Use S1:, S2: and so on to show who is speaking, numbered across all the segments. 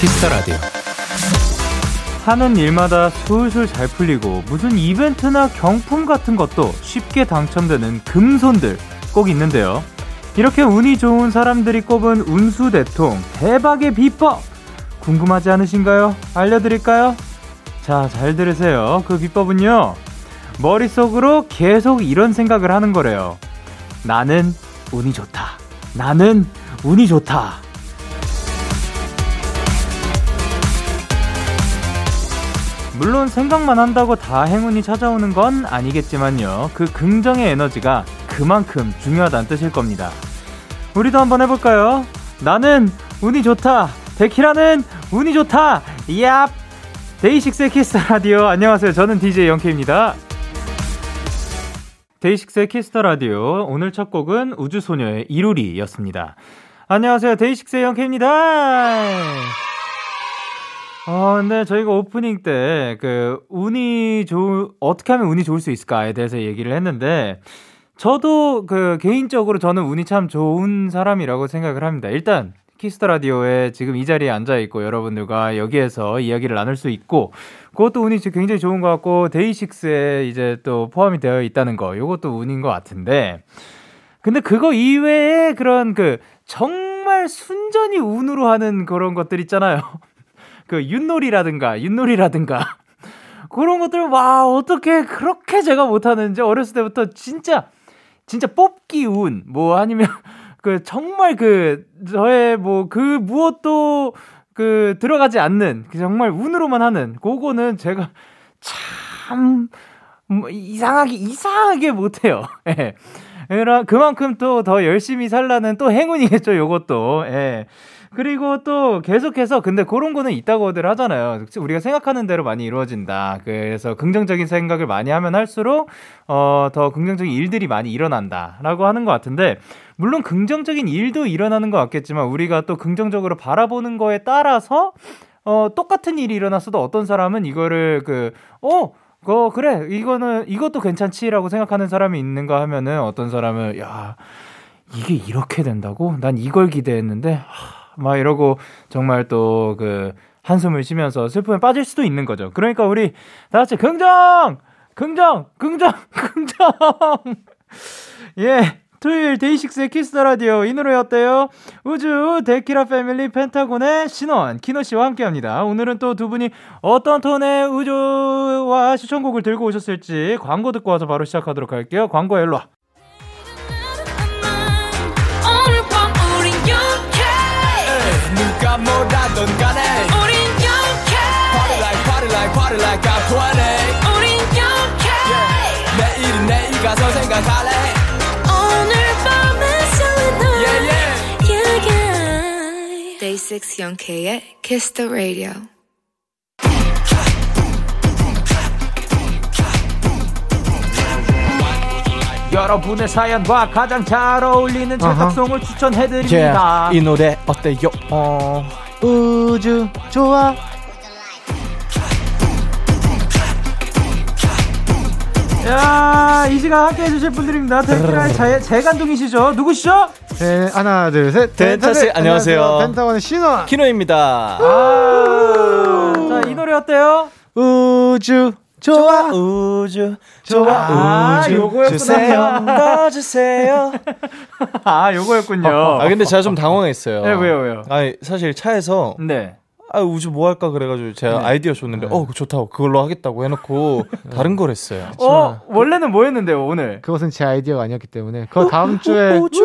S1: 키스 더 라디오.
S2: 하는 일마다 술술 잘 풀리고 무슨 이벤트나 경품 같은 것도 쉽게 당첨되는 금손들 꼭 있는데요. 이렇게 운이 좋은 사람들이 꼽은 운수 대통 대박의 비법 궁금하지 않으신가요? 알려드릴까요? 자, 잘 들으세요. 그 비법은요. 머릿속으로 계속 이런 생각을 하는 거래요. 나는 운이 좋다. 나는 운이 좋다. 물론 생각만 한다고 다 행운이 찾아오는 건 아니겠지만요. 그 긍정의 에너지가 그만큼 중요하다는 뜻일 겁니다. 우리도 한번 해볼까요? 나는 운이 좋다. 데키라는 운이 좋다. 얍! 데이식스의 키스 더 라디오. 안녕하세요. 저는 DJ 영케입니다. 데이식스의 키스 더 라디오. 오늘 첫 곡은 우주소녀의 이루리였습니다. 안녕하세요. 데이식스의 영케입니다. 어, 근데 저희가 오프닝 때, 그, 운이 좋, 어떻게 하면 운이 좋을 수 있을까에 대해서 얘기를 했는데, 저도 그, 개인적으로 저는 운이 참 좋은 사람이라고 생각을 합니다. 일단, 키스 더 라디오에 지금 이 자리에 앉아 있고, 여러분들과 여기에서 이야기를 나눌 수 있고, 그것도 운이 굉장히 좋은 것 같고, 데이식스에 이제 또 포함이 되어 있다는 거, 요것도 운인 것 같은데, 근데 그거 이외에 그런 그, 정말 순전히 운으로 하는 그런 것들 있잖아요. 그 윷놀이라든가 윷놀이라든가 그런 것들 와 어떻게 그렇게 제가 못하는지 어렸을 때부터 진짜 진짜 뽑기 운 뭐 아니면 그 정말 그 저의 뭐 그 무엇도 그 들어가지 않는 그 정말 운으로만 하는 그거는 제가 참 뭐 이상하게 이상하게 못해요. 예. 그만큼 또 더 열심히 살라는 또 행운이겠죠, 요것도. 예. 그리고 또 계속해서 근데 그런 거는 있다고들 하잖아요. 우리가 생각하는 대로 많이 이루어진다. 그래서 긍정적인 생각을 많이 하면 할수록 어, 더 긍정적인 일들이 많이 일어난다라고 하는 것 같은데 물론 긍정적인 일도 일어나는 것 같겠지만 우리가 또 긍정적으로 바라보는 거에 따라서 어, 똑같은 일이 일어났어도 어떤 사람은 이거를 그 어, 어 그래 이거는 이것도 괜찮지라고 생각하는 사람이 있는가 하면은 어떤 사람은 야 이게 이렇게 된다고 난 이걸 기대했는데 하, 막 이러고 정말 또 그 한숨을 쉬면서 슬픔에 빠질 수도 있는 거죠. 그러니까 우리 다 같이 긍정! 긍정! 긍정! 긍정! 예. 토요일 데이식스의 키스 더 라디오 이 노래 어때요? 우주 데키라 패밀리 펜타곤의 신원 키노 씨와 함께합니다. 오늘은 또 두 분이 어떤 톤의 우주와 추천곡을 들고 오셨을지 광고 듣고 와서 바로 시작하도록 할게요. 광고 일로 와. Party like I'm 20 우린 영케 yeah. 내일은 내일 가서 생각할래 오늘 밤에 설레 yeah, yeah. yeah, yeah. Day 6 영케의 Kiss the Radio 여러분의 사연과 가장 잘 어울리는 찰떡송을 추천해드립니다.
S3: Yeah, 이 노래 어때요? 어, 우주 좋아.
S2: 야, 이 시간 함께 해주실 분들입니다. 데키라의 재간둥이시죠? 누구시죠?
S3: 네, 하나, 둘, 셋.
S4: 펜타씨, 안녕하세요.
S3: 펜타곤의 신원.
S4: 키노입니다.
S2: 아, 자, 이 노래 어때요?
S3: 우주 좋아
S4: 우주
S3: 좋아
S2: 아,
S3: 우주
S2: 요거였구나.
S4: 주세요 떠주세요
S2: 아 요거였군요
S4: 아 근데 제가 좀 당황했어요
S2: 네 왜요 왜요
S4: 아니 사실 차에서
S2: 네
S4: 아 우주 뭐 할까 그래가지고 제가
S2: 네.
S4: 아이디어 줬는데 어 좋다고 그걸로 하겠다고 해놓고 다른 걸 했어요
S2: 어, 원래는 뭐였는데요, 오늘?
S3: 그것은 제 아이디어가 아니었기 때문에 그거 다음 주에 우주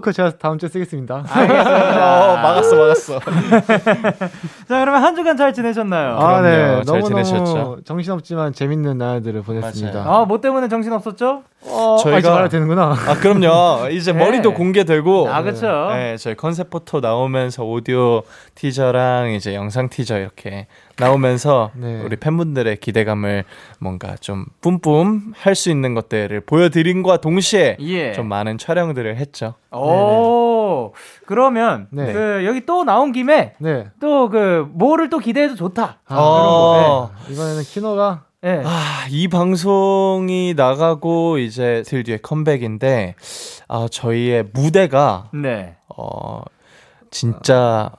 S3: 그거 제가 다음 주에 쓰겠습니다.
S4: 어, 막았어 막았어
S2: 자, 그러면 한 주간 잘 지내셨나요?
S3: 아, 네.
S4: 그럼요. 잘
S3: 너무 너무
S4: 지내셨죠?
S3: 정신없지만 재밌는 날들을 보냈습니다.
S4: 맞아요.
S2: 아, 뭐 때문에 정신 없었죠?
S3: 어,
S4: 저희가-
S3: 아, 되는구나.
S4: 아 그럼요 이제
S2: 네.
S4: 머리도 공개되고
S2: 아, 그쵸.
S4: 네, 저희 컨셉 포토 나오면서 오디오 티저랑 이제 영상 티저 이렇게 나오면서
S3: 네.
S4: 우리 팬분들의 기대감을 뭔가 좀 뿜뿜 할 수 있는 것들을 보여드린과 동시에
S2: 예.
S4: 좀 많은 촬영들을 했죠.
S2: 오, 그러면
S3: 네.
S2: 그 여기 또 나온 김에
S3: 네.
S2: 또그 뭐를 또 기대해도 좋다.
S3: 아,
S4: 어,
S3: 네. 이번에는 키노가
S2: 예.
S4: 아, 이 방송이 나가고 이제 들 뒤에 컴백인데 아, 저희의 무대가
S2: 네.
S4: 어 진짜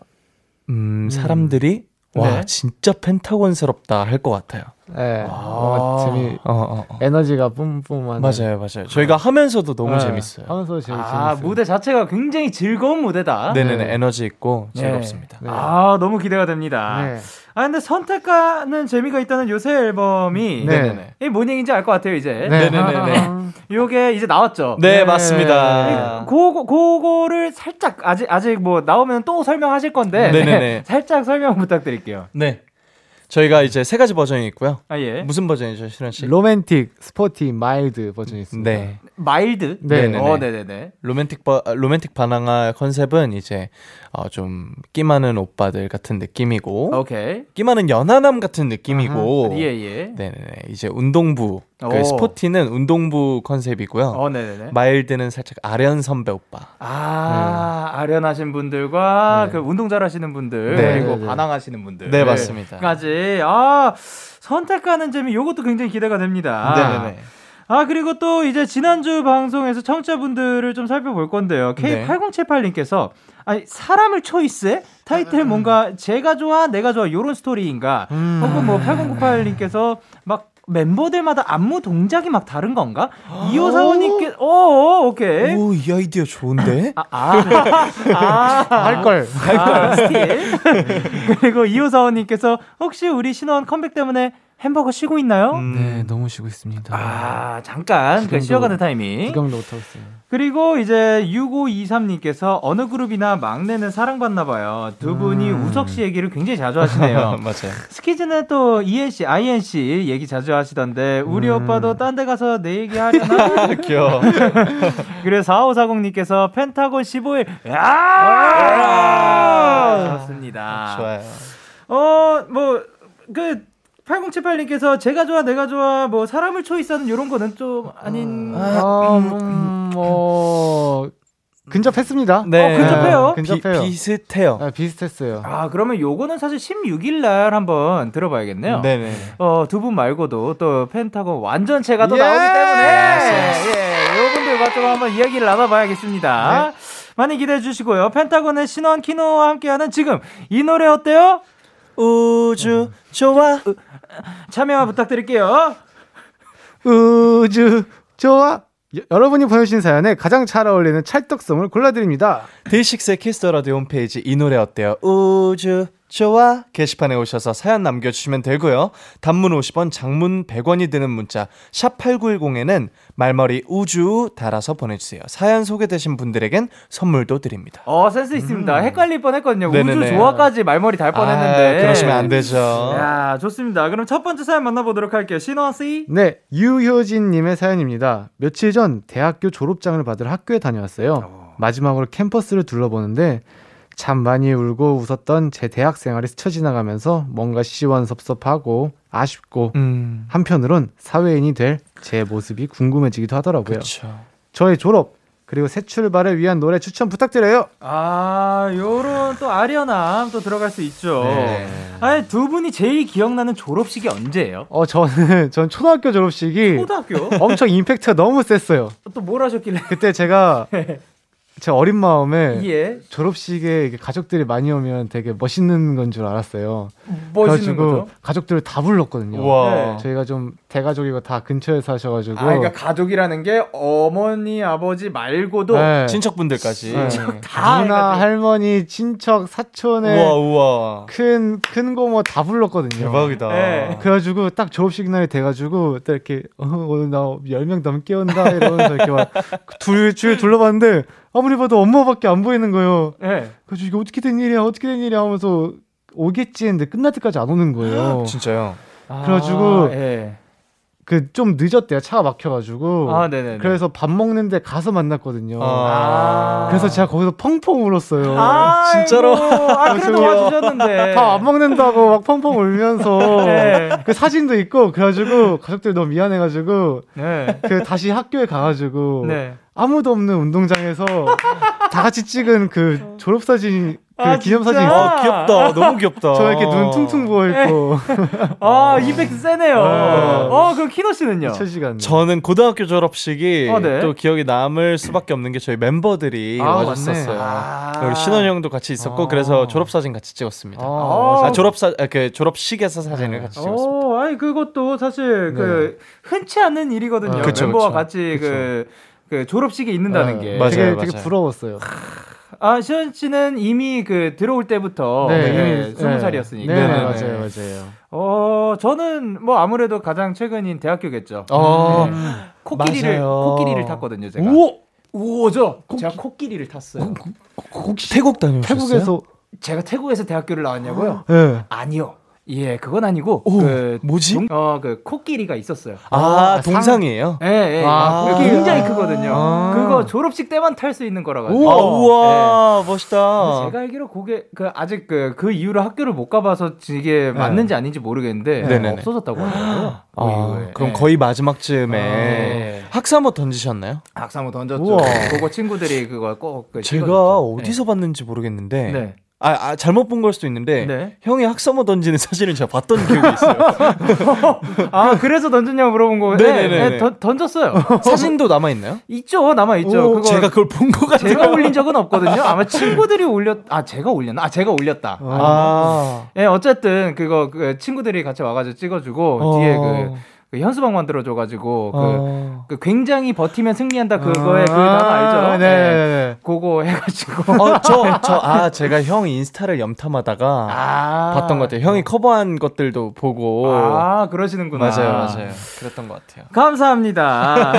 S4: 음, 사람들이 와
S2: 네.
S4: 진짜 펜타곤스럽다 할 것 같아요.
S3: 네. 뭔가 재미
S4: 어, 어, 어.
S3: 에너지가 뿜뿜한
S4: 맞아요, 맞아요. 저희가 하면서도 너무
S3: 네.
S4: 재밌어요.
S3: 하면서 제일
S2: 아,
S3: 재밌어요.
S2: 무대 자체가 굉장히 즐거운 무대다.
S4: 네네네,
S3: 네.
S4: 에너지 있고
S2: 네.
S4: 즐겁습니다.
S3: 네.
S2: 아, 너무 기대가 됩니다.
S3: 네.
S2: 아, 근데 선택하는 재미가 있다는 요새 앨범이
S3: 네.
S4: 네네네.
S2: 이게 뭔 얘기인지 알 것 같아요, 이제.
S3: 네.
S4: 네네네네.
S2: 요게 이제 나왔죠.
S4: 네,
S3: 네.
S4: 맞습니다.
S2: 그거 그거를 살짝 아직 아직 뭐 나오면 또 설명하실 건데
S4: 네네네.
S2: 살짝 설명 부탁드릴게요.
S4: 네. 저희가 이제 세 가지 버전이 있고요.
S2: 아 예.
S4: 무슨 버전이죠, 신원 씨?
S3: 로맨틱, sporty, mild 버전이 있습니다.
S4: 네.
S2: mild.
S3: 네.
S4: 네네네.
S2: 어, 네네네.
S4: 로맨틱 버, 아, 로맨틱 반항아 컨셉은 이제 어, 좀 끼 많은 오빠들 같은 느낌이고
S2: 오케이.
S4: 끼 많은 연하남 같은 느낌이고
S2: 예 예.
S4: 네네네 이제 운동부
S2: 오.
S4: 그 sporty는 운동부 컨셉이고요.
S2: 어, 네네네.
S4: mild는 살짝 아련 선배 오빠.
S2: 아, 아련하신 분들과
S3: 네.
S2: 그 운동 잘하시는 분들
S4: 네.
S2: 그리고
S3: 네, 네.
S2: 반항하시는 분들.
S4: 네, 맞습니다.
S2: 까지. 아, 선택하는 재미 요것도 굉장히 기대가 됩니다.
S4: 네네네.
S2: 아, 그리고 또 이제 지난주 방송에서 청취자분들을 좀 살펴볼 건데요.
S4: 네.
S2: K8078님께서 아니, 사람을 초이스해? 타이틀 뭔가 제가 좋아, 내가 좋아 요런 스토리인가?
S3: 음.
S2: 혹은 뭐 8098님께서 막 멤버들마다 안무 동작이 막 다른 건가? 이호사원님께 어, 어, 오케이.
S4: 오, 이 아이디어 좋은데?
S2: 아, 아, 아,
S3: 할 걸.
S2: 아, still. 그리고 이호사원님께서 혹시 우리 신원 컴백 때문에 햄버거 쉬고 있나요?
S4: 음,
S3: 네, 너무 쉬고 있습니다.
S2: 아, 잠깐 그
S3: 구경도-
S2: 쉬어가는 타이밍.
S3: 구경도 못 하고 있어요.
S2: 그리고 이제 6523님께서 어느 그룹이나 막내는 사랑받나 봐요. 두 분이
S3: 음.
S2: 우석 씨 얘기를 굉장히 자주 하시네요.
S4: 맞아요.
S2: 스키즈는 또 I.N 씨, I.N 씨 얘기 자주 하시던데 우리
S3: 음.
S2: 오빠도 딴 데 가서 내 얘기 하려나?
S4: 귀여워.
S2: 그래서 4540님께서 펜타곤 15일 야! 좋습니다.
S4: 좋아요.
S2: 어, 뭐, 그, 8078님께서 제가 좋아, 내가 좋아, 뭐, 사람을 초이스하는 이런 거는 좀 아닌.
S3: 아, 음, 뭐 근접했습니다.
S4: 네.
S2: 어, 근접해요?
S3: 네, 근접해요.
S4: 비, 비슷해요.
S3: 아, 비슷했어요.
S2: 아, 그러면 요거는 사실 16일 날 한번 들어봐야겠네요.
S4: 네네.
S2: 어, 두 분 말고도 또 펜타곤 완전체가 또
S3: 예!
S2: 나오기 때문에.
S3: 예,
S2: 요분들과 좀 한번 이야기를 나눠봐야겠습니다. 많이 기대해 주시고요. 펜타곤의 신원 키노와 함께하는 지금 이 노래 어때요?
S4: 우주 좋아.
S2: 참여 부탁드릴게요.
S3: 우주 좋아. 여, 여러분이 보내주신 사연에 가장 잘 어울리는 찰떡송을 골라드립니다.
S4: 데이식스의 키스 더 라디오 홈페이지 이 노래 어때요? 우주 좋아 게시판에 오셔서 사연 남겨주시면 되고요. 단문 50원, 장문 100원이 드는 문자 샵 #8910에는 말머리 우주 달아서 보내주세요. 사연 소개되신 분들에겐 선물도 드립니다.
S2: 어, 센스 있습니다. 헷갈릴 뻔 했거든요. 우주
S4: 음. 네네네.
S2: 조화까지 말머리 달 뻔했는데.
S4: 아, 그러시면 안 되죠.
S2: 야, 좋습니다. 그럼 첫 번째 사연 만나보도록 할게요. 신원 씨.
S3: 네, 유효진님의 사연입니다. 며칠 전 대학교 졸업장을 받으러 학교에 다녀왔어요. 마지막으로 캠퍼스를 둘러보는데 참 많이 울고 웃었던 제 대학 생활이 스쳐 지나가면서 뭔가 시원섭섭하고 아쉽고
S4: 음,
S3: 한편으론 사회인이 될 제 모습이 궁금해지기도 하더라고요.
S4: 그렇죠.
S3: 저의 졸업 그리고 새 출발을 위한 노래 추천 부탁드려요.
S2: 아, 요런 또 아련함 또 들어갈 수 있죠.
S3: 네.
S2: 아니, 두 분이 제일 기억나는 졸업식이 언제예요?
S3: 어 저는 전 초등학교 졸업식이
S2: 초등학교?
S3: 엄청 임팩트가 너무 셌어요.
S2: 또 뭘 하셨길래?
S3: 그때 제가 제 어린 마음에
S2: 예.
S3: 졸업식에 가족들이 많이 오면 되게 멋있는 건 줄 알았어요.
S2: 멋있는
S3: 그래가지고
S2: 거죠?
S3: 가족들을 다 불렀거든요.
S2: 네.
S3: 저희가 좀 대가족이고 다 근처에 사셔가지고
S2: 아, 그러니까 가족이라는 게 어머니, 아버지 말고도
S3: 네.
S4: 친척분들까지.
S3: 네.
S2: 다
S3: 누나,
S2: 해가지고.
S3: 할머니, 친척, 사촌의
S4: 우와 우와.
S3: 큰, 큰 고모 다 불렀거든요.
S4: 대박이다.
S2: 네.
S3: 그래가지고 딱 졸업식 날이 돼가지고 딱 이렇게 어, 오늘 나 10명 넘게 온다 이러면서 이렇게 막둘 주에 둘러봤는데 아무리 봐도 엄마밖에 안 보이는 거예요.
S2: 네.
S3: 그래서 이게 어떻게 된 일이야 어떻게 된 일이야 하면서 오겠지 했는데 끝날 때까지 안 오는 거예요.
S4: 진짜요.
S3: 그래가지고
S2: 아, 예.
S3: 그 좀 늦었대요 차가 막혀가지고.
S2: 아, 네네.
S3: 그래서 밥 먹는데 가서 만났거든요.
S2: 아.
S3: 그래서 제가 거기서 펑펑 울었어요.
S2: 아,
S4: 진짜로?
S2: 아, 그래도 와주셨는데.
S3: 밥 안 먹는다고 막 펑펑 울면서
S2: 네.
S3: 그 사진도 있고 그래가지고 가족들 너무 미안해가지고
S2: 네.
S3: 그 다시 학교에 가가지고
S2: 네.
S3: 아무도 없는 운동장에서 다 같이 찍은 그 졸업 사진 그
S2: 아,
S3: 기념사진? 있어.
S4: 어, 귀엽다. 너무 귀엽다.
S3: 저 이렇게 눈 퉁퉁 부어 있고
S2: 아, 임팩트 세네요.
S3: 네.
S2: 어, 그럼 키노 씨는요?
S3: 첫 시간.
S4: 저는 고등학교 졸업식이
S2: 어, 네.
S4: 또 기억이 남을 수밖에 없는 게 저희 멤버들이
S3: 아,
S4: 와줬었어요.
S2: 맞네.
S4: 우리 신원 형도 같이 있었고
S3: 아.
S4: 그래서 졸업 사진 같이 찍었습니다. 아,
S2: 어.
S4: 졸업사 아, 그 졸업식에서 사진을 같이 찍었습니다.
S2: 오, 아니 그것도 사실 그 흔치 않은 일이거든요.
S3: 아,
S4: 그쵸,
S2: 멤버와
S4: 그쵸.
S2: 같이 그, 그 졸업식에 있는다는 게.
S4: 맞아요,
S3: 되게,
S4: 맞아요.
S3: 되게 부러웠어요.
S2: 아, 시현 씨는 이미 그 들어올 때부터
S3: 네,
S2: 네,
S3: 이미,
S2: 스무
S3: 네.
S2: 살이었으니까.
S3: 네, 네,
S4: 네.
S3: 맞아요, 맞아요.
S2: 어, 저는 뭐 아무래도 가장 최근인 대학교겠죠.
S4: 어,
S2: 코끼리를
S4: 맞아요.
S2: 코끼리를 탔거든요, 제가.
S3: 오!
S2: 우오죠. 제가 코끼리를 탔어요.
S3: 혹시
S4: 태국 다녀오셨어요?
S3: 태국에서
S2: 제가 태국에서 대학교를 나왔냐고요?
S3: 예.
S2: 아니요. 예, 그건 아니고
S4: 오,
S2: 그
S4: 뭐지?
S2: 동- 어, 그 코끼리가 있었어요.
S4: 아,
S3: 아,
S4: 동상이에요?
S2: 예, 예.
S3: 아, 코끼리.
S2: 굉장히 크거든요.
S3: 아.
S2: 그거 졸업식 때만 탈 수 있는 거라 가지고.
S3: 우와.
S4: 아, 우와, 멋있다.
S2: 제가 알기로 그게 그 아직 그 그 이후로 학교를 못 가봐서 이게 맞는지 아닌지 모르겠는데
S4: 네네네.
S2: 없어졌다고 하더라고요. 그
S4: 아,
S2: 이후에.
S4: 그럼
S2: 예.
S4: 거의 마지막 쯤에
S2: 예.
S4: 학사모 던지셨나요?
S2: 학사모 던졌죠.
S3: 우와.
S2: 그거 친구들이 그거 꼭그
S4: 제가
S2: 찍어줬죠.
S4: 어디서 봤는지 모르겠는데
S2: 네. 네.
S4: 아, 아, 잘못 본 걸 수도 있는데
S2: 네.
S4: 형이 학사모 던지는 사진을 제가 봤던 기억이 있어요.
S2: 아 그래서 던졌냐고 물어본 거.
S4: 네네네네.
S2: 네, 던, 던졌어요.
S4: 사진도 남아 있나요?
S2: 있죠, 남아 있죠. 그거
S4: 제가 그걸 본 것 같아요.
S2: 제가 올린 적은 없거든요. 아마 친구들이 올렸. 아 제가 올렸나? 아 제가 올렸다.
S4: 아,
S2: 예, 어쨌든 그거 그 친구들이 같이 와가지고 찍어주고
S4: 어.
S2: 뒤에 그, 그 현수막 만들어줘가지고 그,
S4: 어.
S2: 그 굉장히 버티면 승리한다 그거에 그 단어 알죠?
S3: 네,
S2: 예.
S3: 네, 네.
S2: 그거 해가지고
S4: 어, 저, 저, 아, 제가 형 인스타를 염탐하다가
S2: 아
S4: 봤던 것 같아요. 형이 커버한 것들도 보고.
S2: 아 그러시는구나.
S4: 맞아요, 맞아요. 그랬던 것 같아요.
S2: 감사합니다.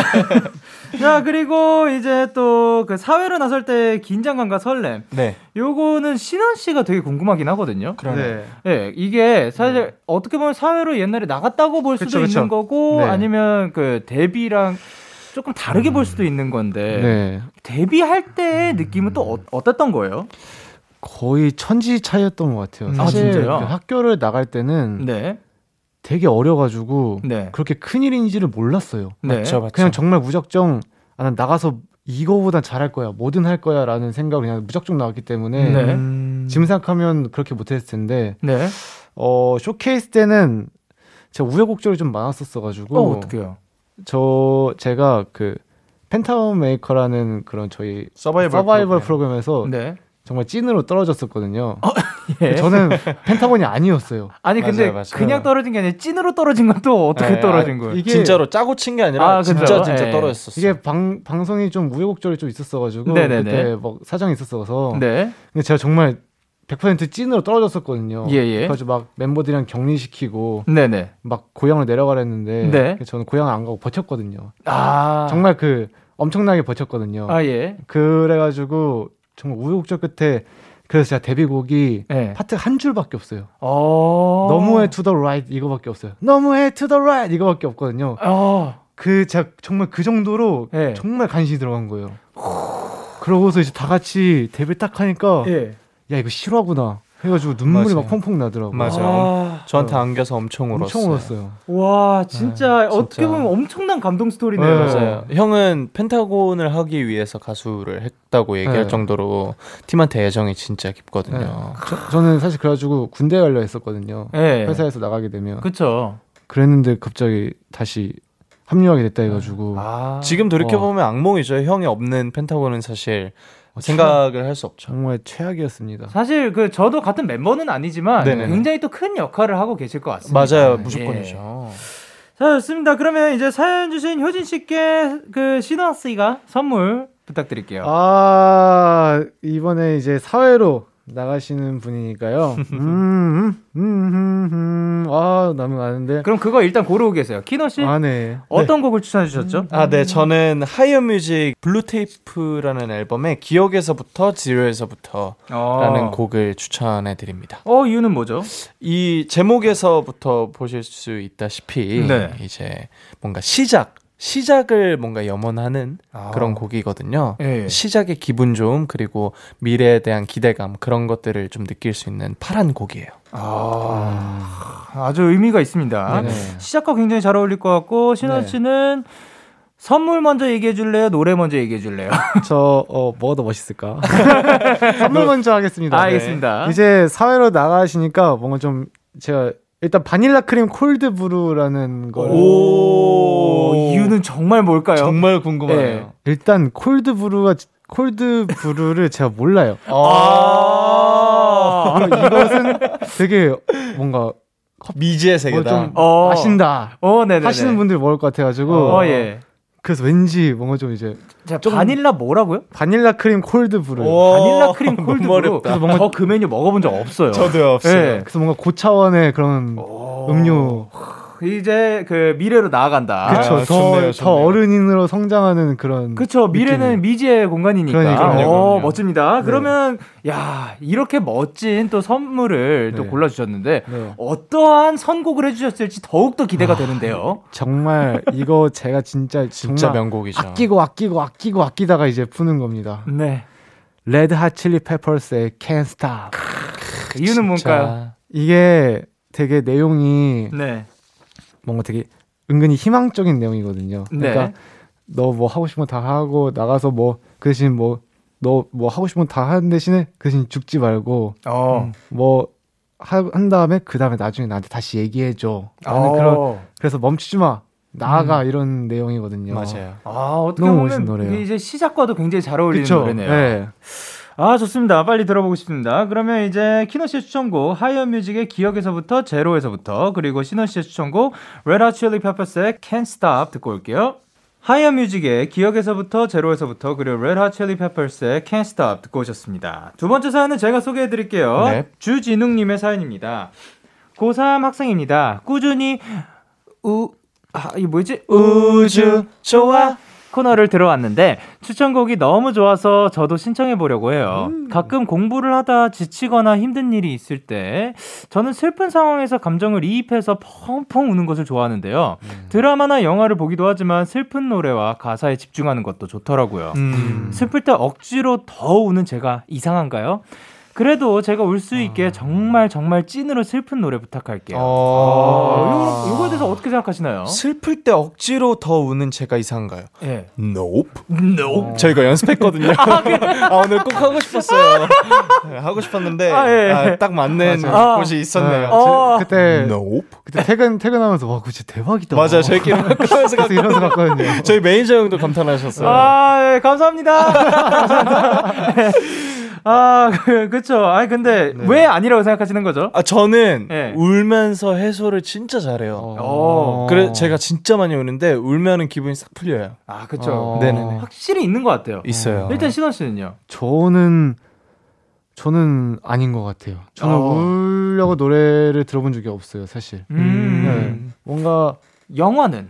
S2: 자 그리고 이제 또 그 사회로 나설 때 긴장감과 설렘.
S4: 네.
S2: 요거는 신원 씨가 되게 궁금하긴 하거든요.
S3: 네.
S2: 예, 이게 사실 어떻게 보면 사회로 옛날에 나갔다고 볼 수도
S3: 그쵸.
S2: 있는 거고
S3: 네.
S2: 아니면 그 데뷔랑 조금 다르게 볼 수도 있는 건데
S3: 네.
S2: 데뷔할 때의 느낌은 또 어, 어땠던 거예요?
S3: 거의 천지 차이였던 것 같아요.
S2: 음.
S3: 사실
S2: 아, 진짜요?
S3: 그 학교를 나갈 때는
S2: 네,
S3: 되게 어려가지고
S2: 네,
S3: 그렇게 큰 일인지를 몰랐어요.
S2: 네.
S4: 맞죠, 맞죠.
S3: 그냥 정말 무작정 아, 난 나가서 이거보단 잘할 거야, 뭐든 할 거야라는 생각을 그냥 무작정 나왔기 때문에
S2: 네.
S4: 음...
S3: 지금 생각하면 그렇게 못했을 텐데
S2: 네.
S3: 어 쇼케이스 때는 제가 우여곡절이 좀 많았었어가지고
S2: 어 어떡해요?
S3: 저 제가 그 펜타곤 메이커라는 그런 저희
S4: 서바이벌,
S3: 서바이벌
S4: 프로그램.
S3: 프로그램에서
S2: 네.
S3: 정말 찐으로 떨어졌었거든요.
S2: 예.
S3: 저는 펜타곤이 아니었어요.
S2: 아니 근데
S4: 맞아요, 맞아요.
S2: 그냥 떨어진 게 아니라 찐으로 떨어진 건 또 어떻게
S4: 네,
S2: 떨어진
S4: 아,
S2: 거예요?
S3: 이게-
S4: 진짜로 짜고 친 게 아니라
S2: 아.
S4: 진짜 진짜
S2: 예.
S4: 떨어졌었어.
S3: 이게 방 방송이 좀 우여곡절이 좀 있었어가지고
S2: 네네네.
S3: 그때 막 사정이 있었어서
S2: 네.
S3: 근데 제가 정말 100% 찐으로 떨어졌었거든요.
S2: 예, 예.
S3: 그래가지고 막 멤버들이랑 격리시키고
S2: 네네.
S3: 막 고향을 내려가랬는데
S2: 네.
S3: 저는 고향을 안 가고 버텼거든요.
S2: 아
S3: 정말 그 엄청나게 버텼거든요.
S2: 아 예.
S3: 그래가지고 정말 우여곡절 끝에 그래서 제가 데뷔곡이
S2: 예.
S3: 파트 한 줄밖에 없어요.
S2: 어.
S3: 너무해 to the right 이거밖에 없어요. 너무해 to the right 이거밖에 없거든요.
S2: 어.
S3: 그 제가 정말 그 정도로
S2: 예.
S3: 정말 간신히 들어간 거예요. 그러고서 이제 다 같이 데뷔 딱 하니까
S2: 예.
S3: 야 이거 실화구나 해가지고 눈물이
S4: 맞아요.
S3: 막 펑펑 나더라고요.
S4: 맞아요.
S2: 아,
S4: 저한테 안겨서 엄청 울었어요.
S3: 엄청 울었어요.
S2: 와 진짜
S4: 네,
S2: 어떻게
S4: 진짜.
S2: 보면 엄청난 감동 스토리네요.
S3: 네.
S4: 맞아요. 형은 펜타곤을 하기 위해서 가수를 했다고 얘기할
S3: 네.
S4: 정도로 팀한테 애정이 진짜 깊거든요.
S3: 저, 저는 사실 그래가지고 군대 가려 했었거든요.
S2: 예.
S3: 회사에서 나가게 되면
S2: 그쵸.
S3: 그랬는데 갑자기 다시 합류하게 됐다 해가지고
S2: 아.
S4: 지금 돌이켜 보면 악몽이죠. 형이 없는 펜타곤은 사실 생각을 할 수 없죠.
S3: 정말 최악이었습니다.
S2: 사실 그 저도 같은 멤버는 아니지만
S4: 네네네.
S2: 굉장히 또 큰 역할을 하고 계실 것 같습니다.
S4: 맞아요,
S2: 예.
S4: 무조건이죠.
S2: 자, 좋습니다. 그러면 이제 사연 주신 효진 씨께 그 신원 씨가 선물 부탁드릴게요.
S3: 아 이번에 이제 사회로 나가시는 분이니까요. 음, 음, 음, 음, 음. 아 너무 많은데.
S2: 그럼 그거 일단 고르고 계세요. 키노
S3: 씨아 네.
S2: 어떤 곡을 추천해 주셨죠?
S4: 아, 네. 저는 하이어 뮤직 블루테이프라는 앨범의 기억에서부터 제로에서부터 라는 곡을 추천해 드립니다.
S2: 어, 이유는 뭐죠?
S4: 이 제목에서부터 보실 수 있다시피
S2: 네.
S4: 이제 뭔가 시작 시작을 뭔가 염원하는
S2: 아.
S4: 그런 곡이거든요.
S2: 예.
S4: 시작의 기분 좋음 그리고 미래에 대한 기대감 그런 것들을 좀 느낄 수 있는 파란 곡이에요.
S2: 아, 아 주 의미가 있습니다.
S3: 네.
S2: 시작과 굉장히 잘 어울릴 것 같고 신원
S3: 네.
S2: 씨는 선물 먼저 얘기해 줄래요? 노래 먼저 얘기해 줄래요?
S3: 저, 어, 뭐가 더 멋있을까? 선물 먼저 하겠습니다.
S2: 아, 알겠습니다.
S3: 네. 이제 사회로 나가시니까 뭔가 좀 제가 일단 바닐라 크림 cold brew라는 걸.
S2: 오, 이유는 정말 뭘까요?
S4: 정말 궁금하네요.
S3: 네. 일단 cold brew가 cold brew를 제가 몰라요.
S2: 아,
S3: 이것은 되게 뭔가
S4: 미지의 세계다.
S3: 좀
S2: 어.
S3: 아신다
S2: 어, 네네.
S3: 하시는 분들이 먹을 것 같아가지고
S2: 어, 예.
S3: 그래서 왠지 뭔가 좀 이제
S2: 자,
S3: 좀-
S2: 바닐라 뭐라고요?
S3: 바닐라 크림 cold brew.
S4: 오.
S2: 바닐라 크림 cold brew
S4: 어렵다.
S2: 그래서 뭔가 저 그 메뉴 먹어본 적 없어요.
S4: 저도요 없어요.
S2: 네.
S3: 그래서 뭔가 고차원의 그런
S2: 오.
S3: 음료.
S2: 이제 그 미래로 나아간다.
S3: 그쵸.
S4: 아,
S3: 더, 더. 어른인으로 성장하는 그런.
S2: 그쵸. 미래는. 미지의 공간이니까.
S3: 그러니까요.
S2: 어,
S4: 그럼요.
S2: 멋집니다. 그러면, 야, 이렇게 멋진 또 선물을 또
S3: 네.
S2: 골라주셨는데,
S3: 네.
S2: 어떠한 선곡을 해주셨을지 더욱 더 기대가 되는데요.
S3: 정말 이거 제가 진짜
S4: 진짜 명곡이죠.
S3: 아끼고 아끼고 아끼고 아끼다가 이제 푸는 겁니다.
S2: 네.
S3: 레드 핫 칠리 페퍼스의 Can't Stop.
S2: 그 이유는 뭔가요?
S3: 이게 되게 내용이
S2: 네.
S3: 뭔가 되게 은근히 희망적인 내용이거든요.
S2: 네.
S3: 그러니까 너뭐 하고 싶은 거 다 하고 나가서 뭐 그 대신 뭐 너 뭐 하고 싶은 거 다 하는 대신에 그 대신 죽지 말고
S2: 어.
S3: 뭐한 다음에 그 다음에 나중에 나한테 다시 얘기해 줘. 나는
S2: 어.
S3: 그런 그래서 멈추지 마. 나아가 이런 내용이거든요.
S4: 맞아요.
S2: 아, 어떻게
S3: 너무 멋있는
S2: 보면
S3: 노래예요.
S2: 이게 이제 시작과도 굉장히 잘 어울리는
S3: 그쵸?
S2: 노래네요.
S3: 네.
S2: 아 좋습니다. 빨리 들어보고 싶습니다. 그러면 이제 키노 씨의 추천곡 하이어 뮤직의 기억에서부터 제로에서부터 그리고 신원 씨의 추천곡 Hot Chili Peppers의 Can't Stop 듣고 올게요. 하이어 뮤직의 기억에서부터 제로에서부터 그리고 Hot Chili Peppers의 Can't Stop 듣고 오셨습니다. 두 번째 사연은 제가 소개해 드릴게요.
S4: 네.
S2: 주진웅 님의 사연입니다. 고3 학생입니다. 꾸준히 우 아, 이게 뭐지?
S4: 우주 좋아.
S2: 코너를 들어왔는데 추천곡이 너무 좋아서 저도 신청해 보려고 해요. 가끔 공부를 하다 지치거나 힘든 일이 있을 때 저는 슬픈 상황에서 감정을 이입해서 펑펑 우는 것을 좋아하는데요. 드라마나 영화를 보기도 하지만 슬픈 노래와 가사에 집중하는 것도 좋더라고요.
S4: 음.
S2: 슬플 때 억지로 더 우는 제가 이상한가요? 그래도 제가 울 수 있게 정말 정말 찐으로 슬픈 노래 부탁할게요.
S4: 어.
S2: 어, 요, 요거에 대해서 어떻게 생각하시나요?
S4: 슬플 때 억지로 더 우는 제가 이상한가요?
S2: 예.
S4: Nope.
S2: No.
S4: 저희가 연습했거든요. 아, 오늘 꼭 하고 싶었어요. 네, 하고 싶었는데
S2: 아, 예.
S4: 아, 딱 맞는
S2: 맞아요.
S4: 곳이 있었네요.
S2: 어.
S3: 그때
S4: Nope.
S3: 그때 퇴근 퇴근하면서 와 진짜 대박이다.
S4: 맞아요. 저희끼리
S3: 그래서 이러면서 갔거든요.
S4: 저희 매니저 형도 감탄하셨어요.
S2: 아, 예, 감사합니다. 감사합니다. 아, 그, 그쵸. 아니, 근데 왜 아니라고 생각하시는 거죠?
S4: 아 저는
S2: 예.
S4: 울면서 해소를 진짜 잘해요.
S2: 어.
S4: 그래 제가 진짜 많이 우는데 울면은 기분이 싹 풀려요.
S2: 아, 그쵸.
S3: 어.
S4: 네네네.
S2: 확실히 있는 것 같아요.
S4: 있어요.
S2: 일단 신원 씨는요?
S3: 저는 저는 아닌 것 같아요. 저는
S2: 어.
S3: 울려고 노래를 들어본 적이 없어요, 사실.
S2: 음.
S3: 네. 뭔가
S2: 영화는?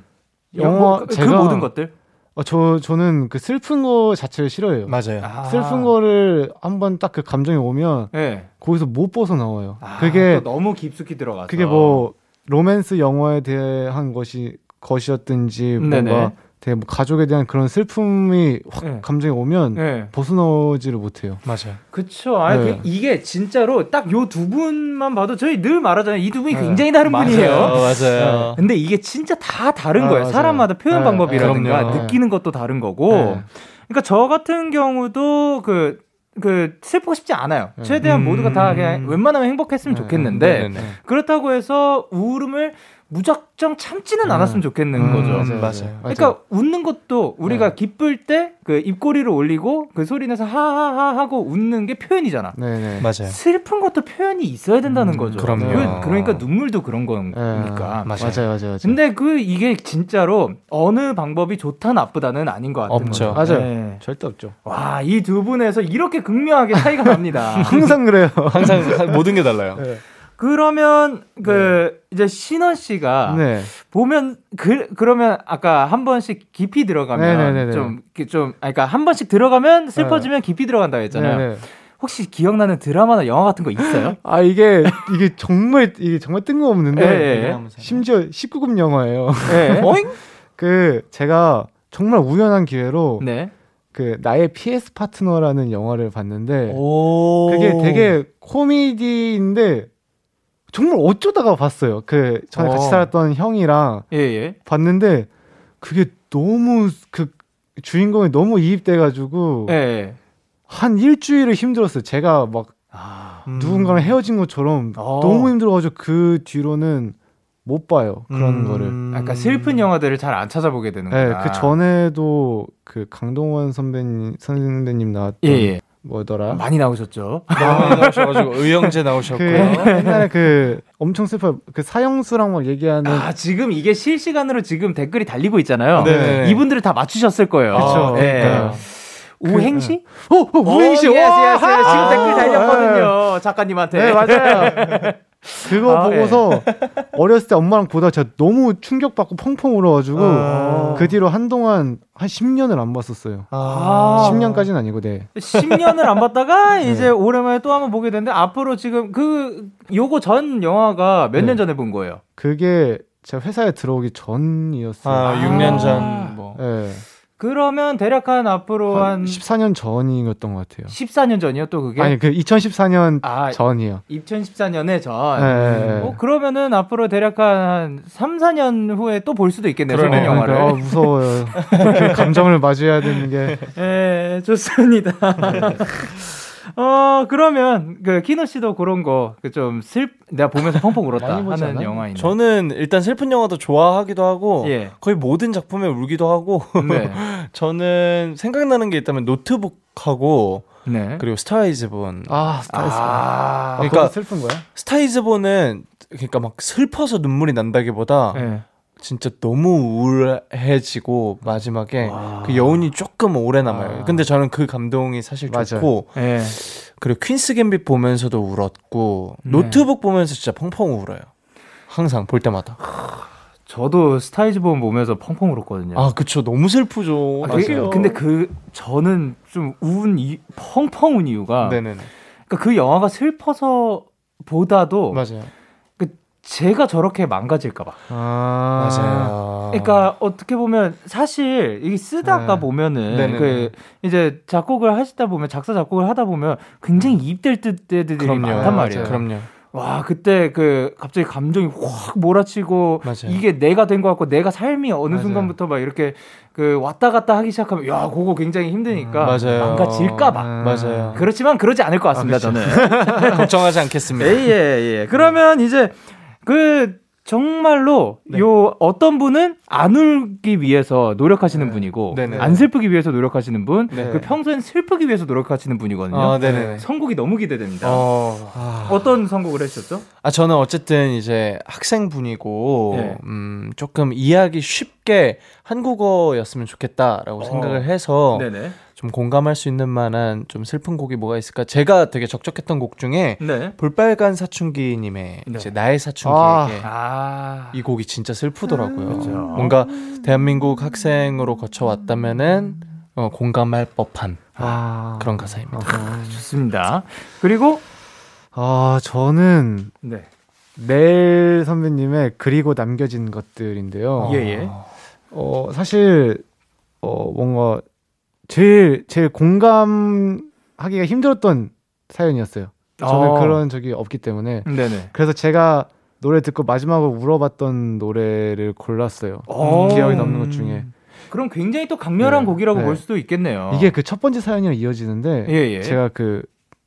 S3: 영화
S2: 그, 그
S3: 제가-
S2: 모든 것들?
S3: 어, 저 저는 그 슬픈 거 자체를 싫어해요.
S4: 맞아요.
S2: 아.
S3: 슬픈 거를 한번 딱 그 감정이 오면
S2: 예.
S3: 거기서 못 벗어나와요.
S2: 아,
S3: 그게
S2: 또 너무 깊숙이 들어가서.
S3: 그게 뭐 로맨스 영화에 대한 것이 것이었든지
S2: 네네.
S3: 되게 뭐 가족에 대한 그런 슬픔이 확
S2: 네.
S3: 감정이 오면
S2: 예.
S3: 벗어나오지를 못해요.
S4: 맞아요.
S2: 그쵸. 아니,
S3: 네.
S2: 그, 이게 진짜로 딱 요 두 분만 봐도 저희 늘 말하잖아요. 이 두 분이
S3: 네.
S2: 굉장히 다른 분이에요.
S4: 맞아요.
S2: 근데 이게 진짜 다 다른
S3: 아,
S2: 거예요.
S3: 맞아요.
S2: 사람마다 표현
S3: 네,
S2: 방법이라든가
S4: 그럼요.
S2: 느끼는 것도 다른 거고.
S3: 네.
S2: 그러니까 저 같은 경우도 그, 그, 슬프고 싶지 않아요.
S3: 네.
S2: 최대한
S4: 음.
S2: 모두가 다 그냥 웬만하면 행복했으면
S3: 네.
S2: 좋겠는데,
S4: 네네네.
S2: 그렇다고 해서 울음을 무작정 참지는 않았으면 좋겠는
S3: 음,
S2: 거죠.
S3: 맞아요,
S4: 맞아요.
S2: 그러니까 웃는 것도 우리가
S3: 네.
S2: 기쁠 때 그 입꼬리를 올리고 그 소리 내서 하하하 하고 웃는 게 표현이잖아.
S3: 네 네.
S4: 맞아요.
S2: 슬픈 것도 표현이 있어야 된다는
S3: 음,
S2: 거죠.
S4: 그럼요.
S2: 그- 그러니까 눈물도 그런
S3: 네.
S2: 거니까.
S4: 맞아요.
S3: 맞아요, 맞아요, 맞아요.
S2: 근데 그 이게 진짜로 어느 방법이 좋다 나쁘다는 아닌 것 같은
S4: 없죠.
S2: 거죠.
S3: 맞아요.
S2: 네.
S3: 절대 없죠.
S2: 와, 이 두 분에서 이렇게 극명하게 차이가 납니다.
S3: 항상 그래요.
S4: 항상 모든 게 달라요.
S3: 네.
S2: 그러면 그 이제 신원 씨가
S3: 네.
S2: 보면 그 그러면 아까 한 번씩 깊이 들어가면
S3: 네네네네.
S2: 좀 이렇게 좀 아니, 그러니까 한 번씩 들어가면 슬퍼지면 깊이 들어간다고 했잖아요.
S3: 네네.
S2: 혹시 기억나는 드라마나 영화 같은 거 있어요?
S3: 아 이게 이게 정말 이게 정말 뜬금없는데
S2: 예, 예.
S3: 심지어 19금 영화예요.
S2: 네.
S3: 그 제가 정말 우연한 기회로
S2: 네.
S3: 그 나의 PS 파트너라는 영화를 봤는데
S4: 오.
S3: 그게 되게 코미디인데 정말 어쩌다가 봤어요. 그 전에 같이
S2: 어.
S3: 살았던 형이랑
S2: 예, 예.
S3: 봤는데 그게 너무 그 주인공이 너무 이입돼가지고
S2: 예.
S3: 한 일주일을 힘들었어요. 제가 막
S2: 아.
S4: 음.
S3: 누군가랑 헤어진 것처럼
S2: 어.
S3: 너무 힘들어가지고 그 뒤로는 못 봐요 그런
S4: 음.
S3: 거를.
S2: 약간 슬픈 영화들을 잘 안 찾아보게
S3: 네,
S2: 되는구나.
S3: 그 전에도 그 강동원 선배님 선배님 나왔던
S2: 예, 예.
S3: 뭐더라?
S2: 많이 나오셨죠.
S4: 너무 나오셔가지고 의형제
S3: 그
S4: 나오셨고요.
S3: 옛날에 그 엄청 슬퍼 그 사형수랑 막 얘기하는
S2: 아, 지금 이게 실시간으로 지금 댓글이 달리고 있잖아요.
S4: 네.
S2: 이분들을 다 맞추셨을 거예요.
S3: 그쵸.
S2: 예.
S3: 그러니까요.
S2: 우행시?
S3: 어, 어 우행시
S2: 오, yes,
S3: 와!
S2: yes, yes. 지금
S3: 아,
S2: 댓글 달렸거든요. 작가님한테.
S3: 네 맞아요. 그거
S2: 아,
S3: 보고서 어렸을 때 엄마랑 보다 제가 너무 충격받고 펑펑 울어가지고
S4: 아.
S3: 그 뒤로 한동안 한 10년을 안 봤었어요.
S2: 아.
S3: 10년까지는 아니고 네.
S2: 10년을 안 봤다가 이제 오랜만에 또 한번 보게 됐는데 앞으로 지금 그 요거 전 영화가 몇년
S3: 네.
S2: 전에 본 거예요?
S3: 그게 제가 회사에 들어오기 전이었어요.
S4: 아,
S2: 아.
S4: 6년 전 뭐.
S3: 네.
S2: 그러면 대략 한 앞으로
S3: 한
S2: 한
S3: 14년 전이었던 것 같아요.
S2: 14년 전이요 또 그게?
S3: 아니 그 2014년
S2: 아,
S3: 전이요.
S2: 2014년에 전.
S3: 네, 네.
S2: 어, 그러면은 앞으로 대략 한 3, 4년 후에 또 볼 수도 있겠네요.
S4: 그러네요.
S2: 슬픈 영화를.
S3: 어, 무서워요. 그 감정을 마주해야 되는 게
S2: 예, 좋습니다. 어, 그러면 그 키노 씨도 그런 거그좀슬 내가 보면서 펑펑 울었다 하는? 영화인데.
S4: 저는 일단 슬픈 영화도 좋아하기도 하고
S2: 예.
S4: 거의 모든 작품에 울기도 하고
S2: 네.
S4: 저는 생각나는 게 있다면 노트북하고
S2: 네.
S4: 그리고 Star Is Born
S3: 아, Star Is.
S2: 아,
S3: 아,
S4: 그러니까-
S3: 그러니까 슬픈 거야?
S4: Star Is Born은 그러니까 막 슬퍼서 눈물이 난다기보다
S2: 네.
S4: 진짜 너무 우울해지고 마지막에
S2: 와.
S4: 그 여운이 조금 오래 남아요.
S3: 아.
S4: 근데 저는 그 감동이 사실
S3: 맞아요.
S4: 좋고
S2: 예.
S4: 그리고 Queen's Gambit 보면서도 울었고
S2: 네.
S4: 노트북 보면서 진짜 펑펑 울어요. 항상 볼 때마다.
S2: 저도 Star Is Born 보면서 펑펑 울었거든요.
S4: 아 그쵸 너무 슬프죠.
S2: 아, 그게- 근데 그 저는 좀 운 이, 펑펑 운 이유가
S4: 네네네
S2: 그러니까 그 영화가 슬퍼서 보다도
S4: 맞아요.
S2: 제가 저렇게 망가질까봐.
S3: 아,
S4: 맞아요.
S2: 그러니까 어떻게 보면 사실 이게 쓰다가
S3: 네.
S2: 보면은
S4: 네네네.
S2: 그 이제 작곡을 하시다 보면 작사 작곡을 하다 보면 굉장히 이입될 때들이
S4: 그럼요.
S2: 많단 말이에요.
S3: 맞아요.
S4: 그럼요.
S2: 와 그때 그 갑자기 감정이 확 몰아치고
S4: 맞아요.
S2: 이게 내가 된 것 같고 내가 삶이 어느
S3: 맞아요.
S2: 순간부터 막 이렇게 그 왔다 갔다 하기 시작하면 야 그거 굉장히 힘드니까
S4: 음, 맞아요.
S2: 망가질까봐.
S3: 음.
S4: 맞아요.
S2: 그렇지만 그러지 않을 것 같습니다
S3: 아, 그쵸.
S2: 저는.
S4: 걱정하지 않겠습니다.
S2: 예, 예, 예. 그러면 이제 그 정말로
S4: 네.
S2: 요 어떤 분은 안 울기 위해서 노력하시는 분이고
S4: 네네.
S2: 안 슬프기 위해서 노력하시는 분,
S4: 네.
S2: 그 평소엔 슬프기 위해서 노력하시는 분이거든요.
S4: 아, 네네.
S2: 선곡이 너무 기대됩니다.
S4: 어,
S2: 어... 떤 선곡을 해주셨죠?
S4: 아 저는 어쨌든 이제 학생분이고
S2: 네.
S4: 음 조금 이해하기 쉽게 한국어였으면 좋겠다라고
S2: 어.
S4: 생각을 해서
S2: 네네.
S4: 좀 공감할 수 있는 만한 좀 슬픈 곡이 뭐가 있을까? 제가 되게 적적했던 곡 중에
S2: 네.
S4: 볼빨간 사춘기님의
S2: 네.
S4: 이제 나의 사춘기에게
S2: 아,
S4: 이 곡이 진짜 슬프더라고요.
S2: 그렇죠.
S4: 뭔가 대한민국 학생으로 거쳐왔다면은 어, 공감할 법한
S3: 아,
S4: 그런 가사입니다.
S3: 아,
S2: 좋습니다. 그리고
S3: 아, 저는
S2: 네.
S3: 넬 선배님의 그리고 남겨진 것들인데요.
S2: 예, 예.
S3: 어, 사실 어, 뭔가 제일 제일 공감하기가 힘들었던 사연이었어요. 저는
S2: 어.
S3: 그런 적이 없기 때문에
S2: 네네.
S3: 그래서 제가 노래 듣고 마지막으로 울어봤던 노래를 골랐어요.
S2: 어.
S3: 기억에 남는 것 중에
S2: 그럼 굉장히 또 강렬한
S3: 네.
S2: 곡이라고
S3: 네.
S2: 볼 수도 있겠네요.
S3: 이게 그 첫 번째 사연이랑 이어지는데
S2: 예, 예.
S3: 제가 그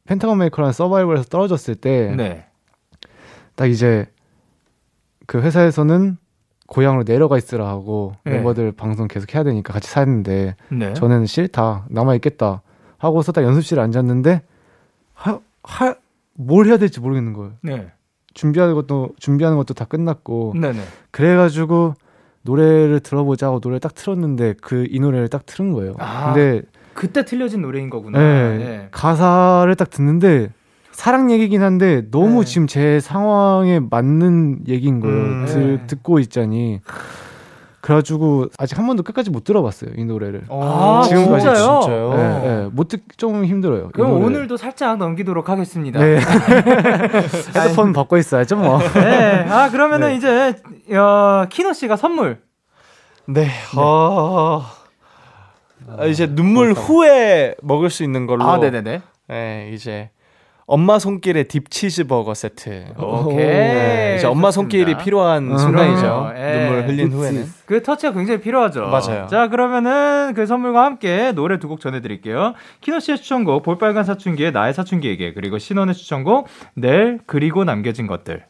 S3: 펜타곤 메이커라는 서바이벌에서 떨어졌을 때딱
S2: 네.
S3: 이제 그 회사에서는 고향으로 내려가 있으라 하고
S2: 네.
S3: 멤버들 방송 계속 해야 되니까 같이 살는데
S2: 네.
S3: 저는 싫다 남아 있겠다 하고서 딱 연습실에 앉았는데 할뭘 해야 될지 모르겠는 거예요.
S2: 네.
S3: 준비하는 것도 준비하는 것도 다 끝났고
S2: 네네.
S3: 그래가지고 노래를 들어보자고 노래 딱 틀었는데 그 이 노래를 딱 틀은 거예요.
S2: 아.
S3: 근데
S2: 그때 틀려진 노래인 거구나.
S3: 네,
S2: 네.
S3: 가사를 딱 듣는데 사랑 얘기긴 한데 너무
S2: 네.
S3: 지금 제 상황에 맞는 얘기인 거예요.
S4: 음,
S3: 들,
S2: 네.
S3: 듣고 있자니. 그래가지고 아직 한 번도 끝까지 못 들어봤어요 이 노래를.
S2: 아,
S3: 지금까지
S2: 진짜요?
S4: 진짜요?
S3: 네, 네, 못듣좀 힘들어요. 이
S2: 그럼
S3: 노래를.
S2: 오늘도 살짝 넘기도록 하겠습니다.
S3: 네. 헤드폰 받고 있어야죠 뭐.
S2: 네. 아 그러면은
S3: 네.
S2: 이제 어, 키노 씨가 선물.
S4: 네. 어... 아, 이제 눈물 후에 먹을 수 있는 걸로.
S2: 아 네네네.
S4: 네, 이제 엄마 손길의 딥치즈 버거 세트.
S2: 오케이.
S4: 네, 이제 엄마
S2: 좋습니다.
S4: 손길이 필요한
S3: 음.
S4: 순간이죠.
S2: 그럼요. 예.
S4: 눈물 흘린 후에는.
S2: 그 터치가 굉장히 필요하죠.
S4: 맞아요.
S2: 자, 그러면은 그 선물과 함께 노래 두 곡 전해드릴게요. 키노 씨의 추천곡 볼빨간 사춘기의 나의 사춘기에게 그리고 신원의 추천곡 내일 그리고 남겨진 것들.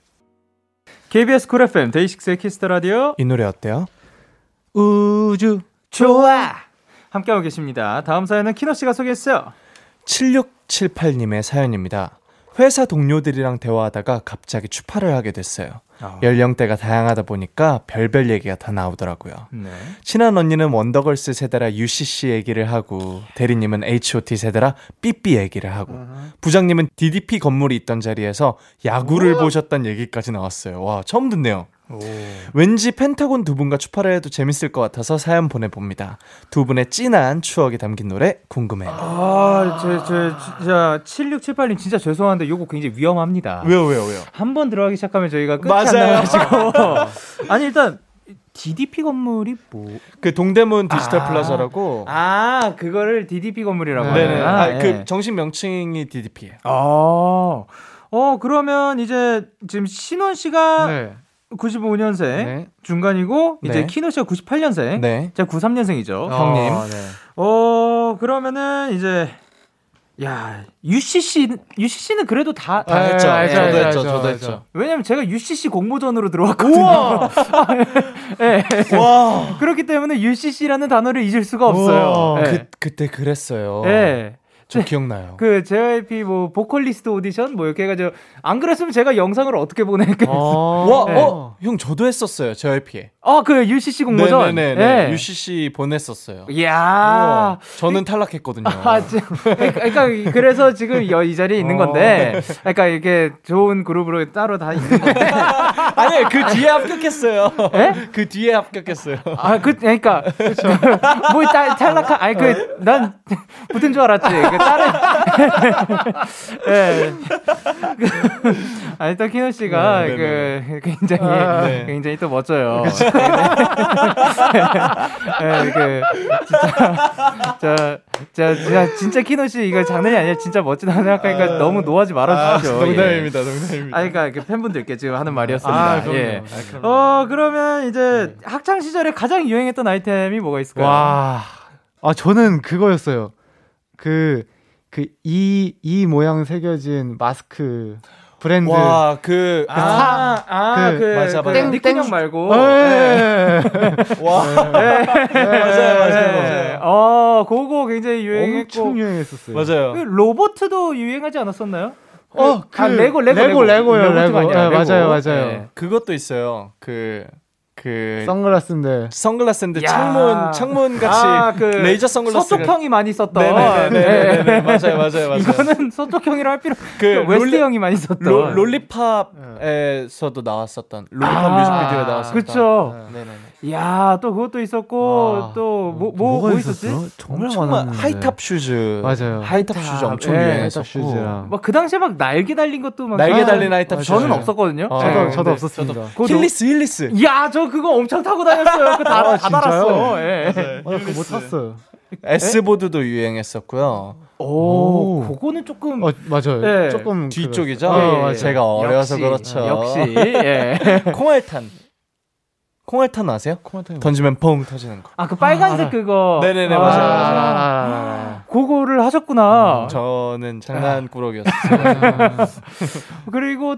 S2: KBS 쿨 FM 데이식스의 Kiss the Radio
S4: 이 노래 어때요?
S3: 우주
S2: 좋아 함께하고 계십니다. 다음 사연은 키노 씨가 소개했어요.
S4: 7678님의 사연입니다. 회사 동료들이랑 대화하다가 갑자기 추팔을 하게 됐어요.
S2: 아.
S4: 연령대가 다양하다 보니까 별별 얘기가 다 나오더라고요.
S2: 네.
S4: 친한 언니는 원더걸스 세대라 UCC 얘기를 하고 대리님은 H.O.T 세대라 삐삐 얘기를 하고 부장님은 DDP 건물이 있던 자리에서 야구를 보셨던 얘기까지 나왔어요. 와 처음 듣네요. 왠지 펜타곤 두 분과 추팔을 해도 재밌을 것 같아서 사연 보내봅니다. 두 분의 찐한 추억이 담긴 노래 궁금해요.
S2: 아, 저, 저, 진짜 7678님 진짜 죄송한데 요거 굉장히 위험합니다.
S4: 왜요 왜요 왜요?
S2: 한 번 들어가기 시작하면 저희가 끝이
S4: 맞아요.
S2: 안 나가지고 아니 일단 DDP 건물이 뭐?
S4: 그 동대문 디지털
S2: 아.
S4: 플라자라고.
S2: 아 그거를 DDP 건물이라고
S3: 네.
S4: 네네. 아,
S2: 예.
S4: 그 정식 명칭이 DDP예요.
S2: 아, 어 그러면 이제 지금 신원 씨가
S3: 네.
S2: 95년생
S3: 네.
S2: 중간이고 이제
S4: 네.
S2: 키노 씨가 98년생.
S4: 네.
S2: 제가 93년생이죠,
S3: 어,
S2: 형님.
S3: 네.
S2: 어 그러면은 이제 야 UCC UCC는 그래도 다,
S4: 다
S3: 네,
S4: 했죠.
S3: 알죠,
S4: 저도
S3: 알죠,
S4: 했죠.
S3: 알죠,
S4: 저도
S3: 알죠.
S4: 했죠.
S2: 왜냐면 제가 UCC 공모전으로 들어왔거든요. 예.
S4: 와.
S2: 그렇기 때문에 UCC라는 단어를 잊을 수가 없어요.
S4: 그 그때 그랬어요.
S2: 예.
S4: 저 기억나요.
S2: 그 JYP 뭐 보컬리스트 오디션 뭐 이렇게 해가지고 안 그랬으면 제가 영상을 어떻게 보낼까?
S3: 어.
S4: 와,
S2: 네.
S4: 어, 형 저도 했었어요. JYP에.
S2: 아그 UCC 공모전.
S4: 네네네.
S2: 예.
S4: UCC 보냈었어요.
S2: 이야.
S4: 우와, 저는 탈락했거든요.
S2: 아, 지- 그러니까, 그래서 지금 여- 이 자리에 있는 건데, 그러니까 이렇게 좋은 그룹으로 따로 다 있는 건데,
S4: 아니 그 뒤에 합격했어요.
S2: 예?
S4: 그 뒤에 합격했어요.
S2: 아, 그, 그러니까 뭐 딸, 탈락한, 아니 그 난 붙은 줄 알았지. 그 다른, 예. 그, 아 일단 키노 씨가
S4: 네, 네,
S2: 그 굉장히
S3: 아,
S4: 네.
S2: 굉장히 또 멋져요. 예, 그 진짜 저, 저 진짜 진짜 키노 씨 이거 장난이 아니라 진짜 멋지다 생각하니까 너무 노하지 말아 주십시오. 예.
S4: 농담입니다, 농담입니다.
S2: 아, 그러니까 그 팬분들께 지금 하는 말이었습니다.
S3: 아.
S2: 예.
S3: 아.
S2: 어 그러면 이제 학창 시절에 가장 유행했던 아이템이 뭐가 있을까요?
S3: 와. 아, 저는 그거였어요. 그, 그, 이, 이 모양 새겨진 마스크 브랜드.
S4: 와, 그
S2: 아, 아,
S3: 그-
S2: 그,
S4: 맞아,
S2: 그
S4: 맞아.
S2: 니콘 형 말고.
S3: 예.
S4: 와.
S2: 네.
S4: 맞아요, 맞아요,
S2: 네.
S4: 맞아요.
S2: 어, 그거 굉장히 유행했고.
S3: 엄청 유행했었어요.
S4: 맞아요.
S2: 그 로버트도 유행하지 않았었나요?
S3: 어, 그
S2: 아, 레고, 레고,
S3: 레고,
S2: 레고.
S3: 레고요, 레고.
S2: 아니라
S3: 예,
S2: 레고.
S3: 맞아요, 맞아요.
S2: 네.
S4: 그것도 있어요. 그, 그,
S3: 선글라스인데.
S4: 선글라스인데
S2: 야.
S4: 창문, 창문 같이
S2: 아, 그
S4: 레이저 선글라스.
S2: 서쪽 형이 많이 썼던.
S4: 네네네.
S2: 네.
S4: 맞아요, 맞아요, 맞아요.
S2: 이거는 서쪽 형이라 할 필요. 그그 West
S4: 롤리-
S2: 형이 많이 썼던.
S4: 로, Lollipop에서도 나왔었던 Lollipop
S2: 아,
S4: 뮤직비디오에 나왔었던
S2: 그쵸.
S4: 네네네.
S2: 야, 또 그것도 있었고
S3: 와.
S2: 또뭐뭐
S3: 뭐
S2: 있었지?
S3: 정말
S4: 정말
S3: 많았는데.
S4: high top shoes
S3: 맞아요.
S4: high top shoes 엄청
S2: 예,
S4: 유행했었고
S3: high top shoes랑.
S2: 막그 당시에 막 날개 달린 것도 막
S4: 날개
S2: 아,
S4: 달린 high top shoes
S2: 저는 없었거든요.
S4: 어,
S3: 저도,
S4: 네,
S3: 저도 없었습니다.
S2: 그거
S4: 힐리스 힐리스
S2: 야, 저 그거 엄청 타고 다녔어요. 그다
S3: 아,
S2: 다? 달았어. 예.
S3: 아, 그거 못 탔어요.
S4: S보드도 유행했었고요
S2: 오,
S3: 오.
S2: 그거는 조금
S3: 어, 맞아요.
S2: 네.
S3: 조금.
S4: 뒤쪽이죠
S3: 그-
S2: 예,
S3: 맞아요.
S4: 제가 어려서
S2: 역시,
S4: 그렇죠
S2: 역시. 예.
S4: 콩알탄 콩알탄 아세요?
S3: 코마타임.
S4: 던지면 펑 터지는 거
S2: 아, 그 빨간색
S3: 알아.
S2: 그거.
S4: 네네네,
S2: 아,
S4: 맞아요,
S3: 아, 맞아요.
S2: 그거를 하셨구나.
S4: 저는 장난꾸러기였어요
S2: 그리고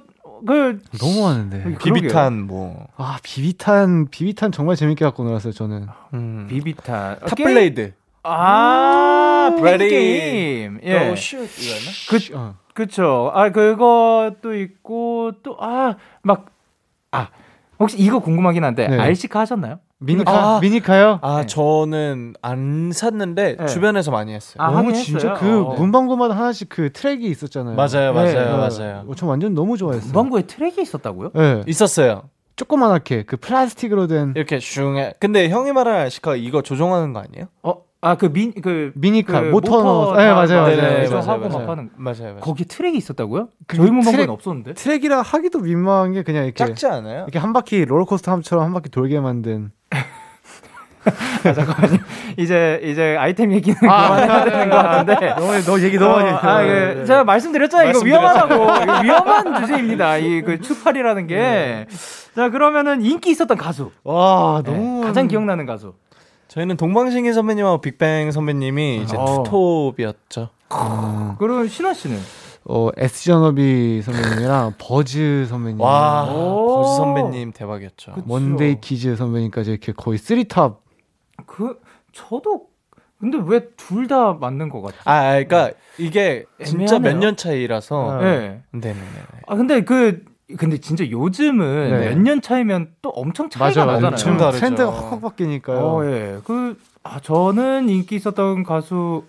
S2: 그
S3: 너무 많은데.
S2: 그러게요.
S4: 비비탄 뭐
S3: 아, 비비탄, 비비탄 정말 재밌게 갖고 놀았어요, 저는.
S4: 음.
S2: 비비탄. 어, 게임?
S4: 탑블레이드
S2: 아,
S3: 음,
S2: 팬
S4: 레디.
S2: 게임. 예. 그
S3: 어.
S2: 그쵸. 아, 그것도 있고, 또, 아, 막, 아, 혹시 이거 궁금하긴 한데,
S3: 네.
S2: RC카 하셨나요?
S3: 미니카,
S4: 아.
S3: 미니카요?
S4: 아
S2: 네.
S4: 저는 안 샀는데
S2: 네.
S4: 주변에서 많이 했어요
S2: 아,
S3: 너무
S2: 하긴
S3: 진짜
S2: 했어요.
S3: 그
S2: 어.
S3: 문방구마다 하나씩 그 트랙이 있었잖아요.
S4: 맞아요
S2: 네.
S4: 맞아요
S3: 어,
S4: 맞아요
S3: 어, 저 완전 너무 좋아했어요.
S2: 문방구에 트랙이 있었다고요?
S3: 네.
S4: 있었어요
S3: 조그만하게 그 플라스틱으로 된
S4: 이렇게 슝해 근데 형이 말하는 RC카 이거 조종하는 거 아니에요?
S2: 어, 아, 그 민, 그,
S3: 미니카
S2: 그
S3: 모터 넣어서 네,
S2: 다
S3: 맞아요,
S2: 막
S3: 맞아요. 맞아요,
S2: 하고
S3: 맞아요.
S2: 막 하는.
S4: 맞아요 맞아요
S2: 거기 트랙이 있었다고요?
S3: 그
S2: 저희 문방구엔
S3: 트랙-
S2: 없었는데?
S3: 트랙이라 하기도 민망한 게 그냥 이렇게
S4: 작지 않아요?
S3: 이렇게 한 바퀴 롤러코스터 함처럼 한 바퀴 돌게 만든
S2: 아, 잠깐만요. 이제 이제 아이템 얘기는 아, 그만해야 되는 것 같은데.
S3: 너무 너 얘기 너무 많이. 어,
S2: 아, 그, 제가 말씀드렸잖아요. 이거 위험하다고. 이거 위험한 주제입니다. 이 그 추팔이라는 게. 네. 자 그러면은 인기 있었던 가수.
S3: 와 너무
S2: 네, 가장 기억나는 가수.
S4: 저희는 동방신기 선배님하고 빅뱅 선배님이 이제 어. 투톱이었죠.
S2: 음. 그럼 신화 씨는?
S3: 어, SG워너비 선배님이랑 버즈 선배님.
S4: 와, 버즈 선배님 대박이었죠.
S3: 그쵸. 먼데이 키즈 선배님까지 이렇게 거의 three top.
S2: 그, 저도, 근데 왜 둘 다 맞는 것 같죠?
S4: 아, 그러니까 이게 진짜 몇 년 차이라서.
S2: 네.
S4: 네 네 네.
S2: 아, 근데 그, 근데 진짜 요즘은 네. 몇년 차이면 또 엄청 차이가 맞아, 나잖아요. 엄청
S3: 다르죠. 트렌드가 확확 바뀌니까요.
S2: 어, 예. 그, 아, 저는 인기 있었던 가수,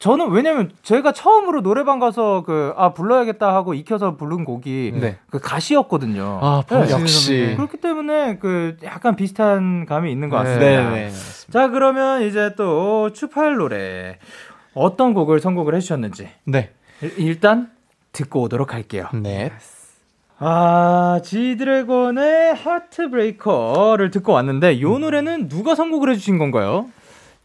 S2: 저는 왜냐면 제가 처음으로 노래방 가서 그 아 불러야겠다 하고 익혀서 부른 곡이 네. 그 가시였거든요.
S3: 아 네. 역시
S2: 그렇기 때문에 그 약간 비슷한 감이 있는 것 같습니다. 네, 네, 네자 그러면 이제 또 추팔 노래 어떤 곡을 선곡을 해주셨는지
S4: 네
S2: 일단 듣고 오도록 할게요.
S4: 네.
S2: 아, 지드래곤의 하트브레이커를 듣고 왔는데 이 음. 노래는 누가 선곡을 해주신 건가요?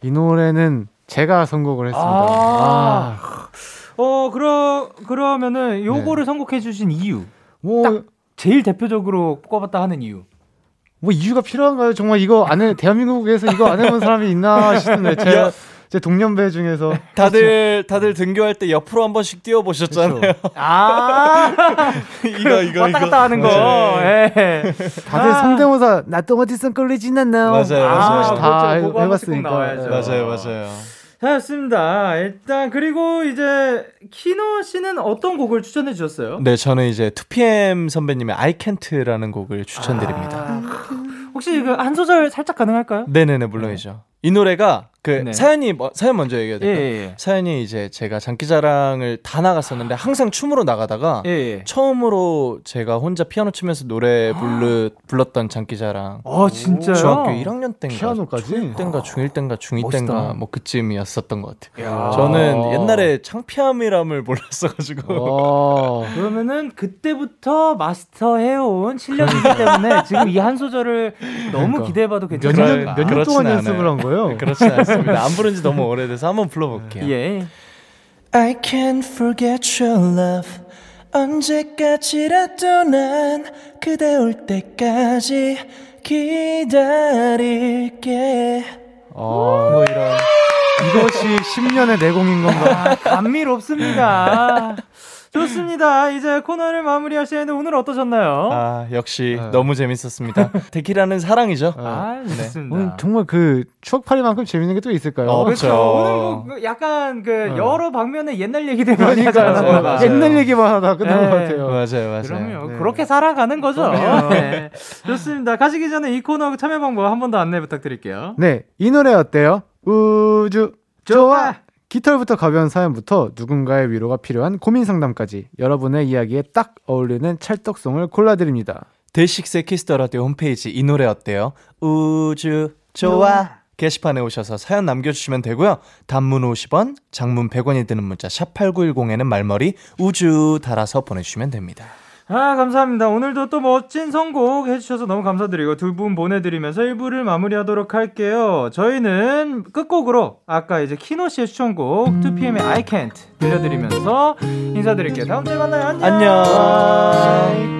S3: 이 노래는 제가 선곡을 했습니다.
S2: 아. 아. 어, 그러, 그러면은 요거를 네. 선곡해 주신 이유. 뭐, 딱 제일 대표적으로 꼽았다 하는 이유.
S3: 뭐 이유가 필요한가요? 정말 이거 안 해, 대한민국에서 이거 안 해본 사람이 있나 싶은데, 제가 제 동년배 중에서
S4: 다들 다들 등교할 때 옆으로 한 번씩 뛰어 보셨잖아요. 그렇죠.
S2: 아
S4: 이거 이거
S2: 왔다 갔다 하는 거. 네. 예.
S3: 다들 아. 성대모사 나또 어디서 끌리진 않나.
S4: 맞아요.
S3: 아, 다 그렇죠. 해봤으니까.
S4: 맞아요, 맞아요.
S2: 좋습니다. 일단 그리고 이제 키노 씨는 어떤 곡을 추천해 주셨어요?
S4: 네, 저는 이제 2PM 선배님의 I Can't라는 곡을 추천드립니다. 아,
S2: 혹시 그 한 소절 살짝 가능할까요?
S4: 네 네 네 물론이죠. 이 노래가 그 네. 사연이 뭐, 사연 먼저 얘기해야 될까요? 예, 예, 예. 사연이 이제 제가 장기자랑을 다 나갔었는데 항상 춤으로 나가다가 예, 예. 처음으로 제가 혼자 피아노 치면서 노래 불르, 불렀던 장기자랑.
S2: 아 진짜요?
S4: 중학교 1학년 땐가
S3: 피아노까지?
S4: 중1 땐가 중1 땐가 중2 땐가 뭐 그쯤이었었던 것 같아요. 야. 저는 옛날에 창피함이람을 몰랐어가지고.
S2: 그러면은 그때부터 마스터해온 실력이기 때문에 지금 이 한 소절을 너무 그러니까. 기대해봐도 괜찮을까?
S3: 몇 년, 몇년 동안 연습을 한 거예요?
S4: 그렇지 않아요. 않습니다. 안 부른 지 너무 오래돼서 한번 불러볼게요.
S2: 예.
S4: I can't forget your love. 언제까지라도 난 그대 올 때까지 기다릴게.
S3: 어, 뭐 이런. 이것이 10년의 내공인 건가?
S2: 아, 감미롭습니다. 좋습니다. 이제 코너를 마무리할 시간인데 오늘 어떠셨나요?
S4: 아 역시 네. 너무 재밌었습니다. 데키라는 사랑이죠.
S2: 아, 네. 좋습니다.
S3: 오늘 정말 그 추억팔이만큼 재밌는 게 또 있을까요?
S2: 어, 그렇죠. 오늘 뭐그 약간 그 네. 여러 방면의 옛날 얘기들 많이 하잖아요.
S3: 옛날 얘기만 하다 끝난 네. 것 같아요.
S4: 맞아요, 맞아요.
S2: 그럼요. 네. 그렇게 살아가는 거죠. 네. 좋습니다. 가시기 전에 이 코너 참여 방법 한 번 더 안내 부탁드릴게요.
S3: 네, 이 노래 어때요? 우주 좋아. 깃털부터 가벼운 사연부터 누군가의 위로가 필요한 고민 상담까지 여러분의 이야기에 딱 어울리는 찰떡송을 골라드립니다.
S4: 데이식스의 키스 더 라디오 홈페이지 이 노래 어때요? 우주 좋아 게시판에 오셔서 사연 남겨주시면 되고요. 단문 50원, 장문 100원이 드는 문자 샵 8910에는 말머리 우주 달아서 보내주시면 됩니다.
S2: 아, 감사합니다. 오늘도 또 멋진 선곡 해주셔서 너무 감사드리고 두 분 보내드리면서 1부를 마무리하도록 할게요. 저희는 끝곡으로 아까 이제 키노 씨의 추천곡 2PM의 I Can't 들려드리면서 인사드릴게요. 다음 주에 만나요. 안녕.
S4: 안녕.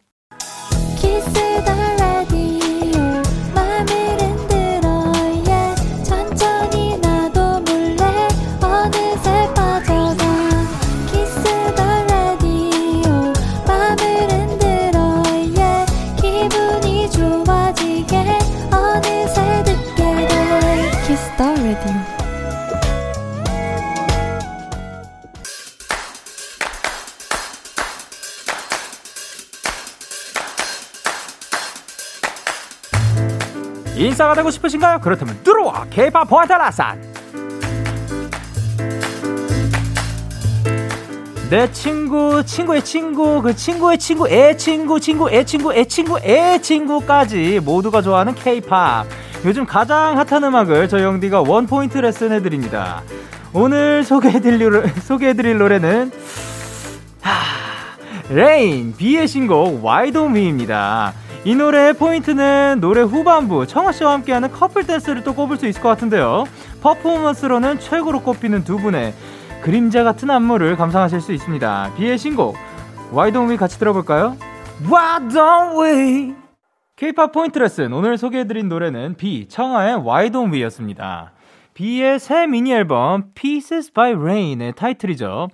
S2: 인싸가 되고 싶으신가요? 그렇다면 들어와 케이팝 포인트 레슨 내 친구, 친구의 친구, 그 친구의 친구, 애 친구, 친구, 애 친구, 애 친구, 애 친구까지 모두가 좋아하는 케이팝. 요즘 가장 핫한 음악을 저희 영디가 원포인트 레슨 해드립니다. 오늘 소개해드릴, 소개해드릴 노래는, 하, Rain, 비의 신곡, Why Don't We입니다. 이 노래의 포인트는 노래 후반부 청하 씨와 함께하는 커플 댄스를 또 꼽을 수 있을 것 같은데요. 퍼포먼스로는 최고로 꼽히는 두 분의 그림자 같은 안무를 감상하실 수 있습니다. 비의 신곡 Why Don't We 같이 들어볼까요? Why Don't We K-pop 포인트 레슨 오늘 소개해드린 노래는 비 청하의 Why Don't We였습니다. 비의 새 미니 앨범 Pieces by Rain의 타이틀이죠.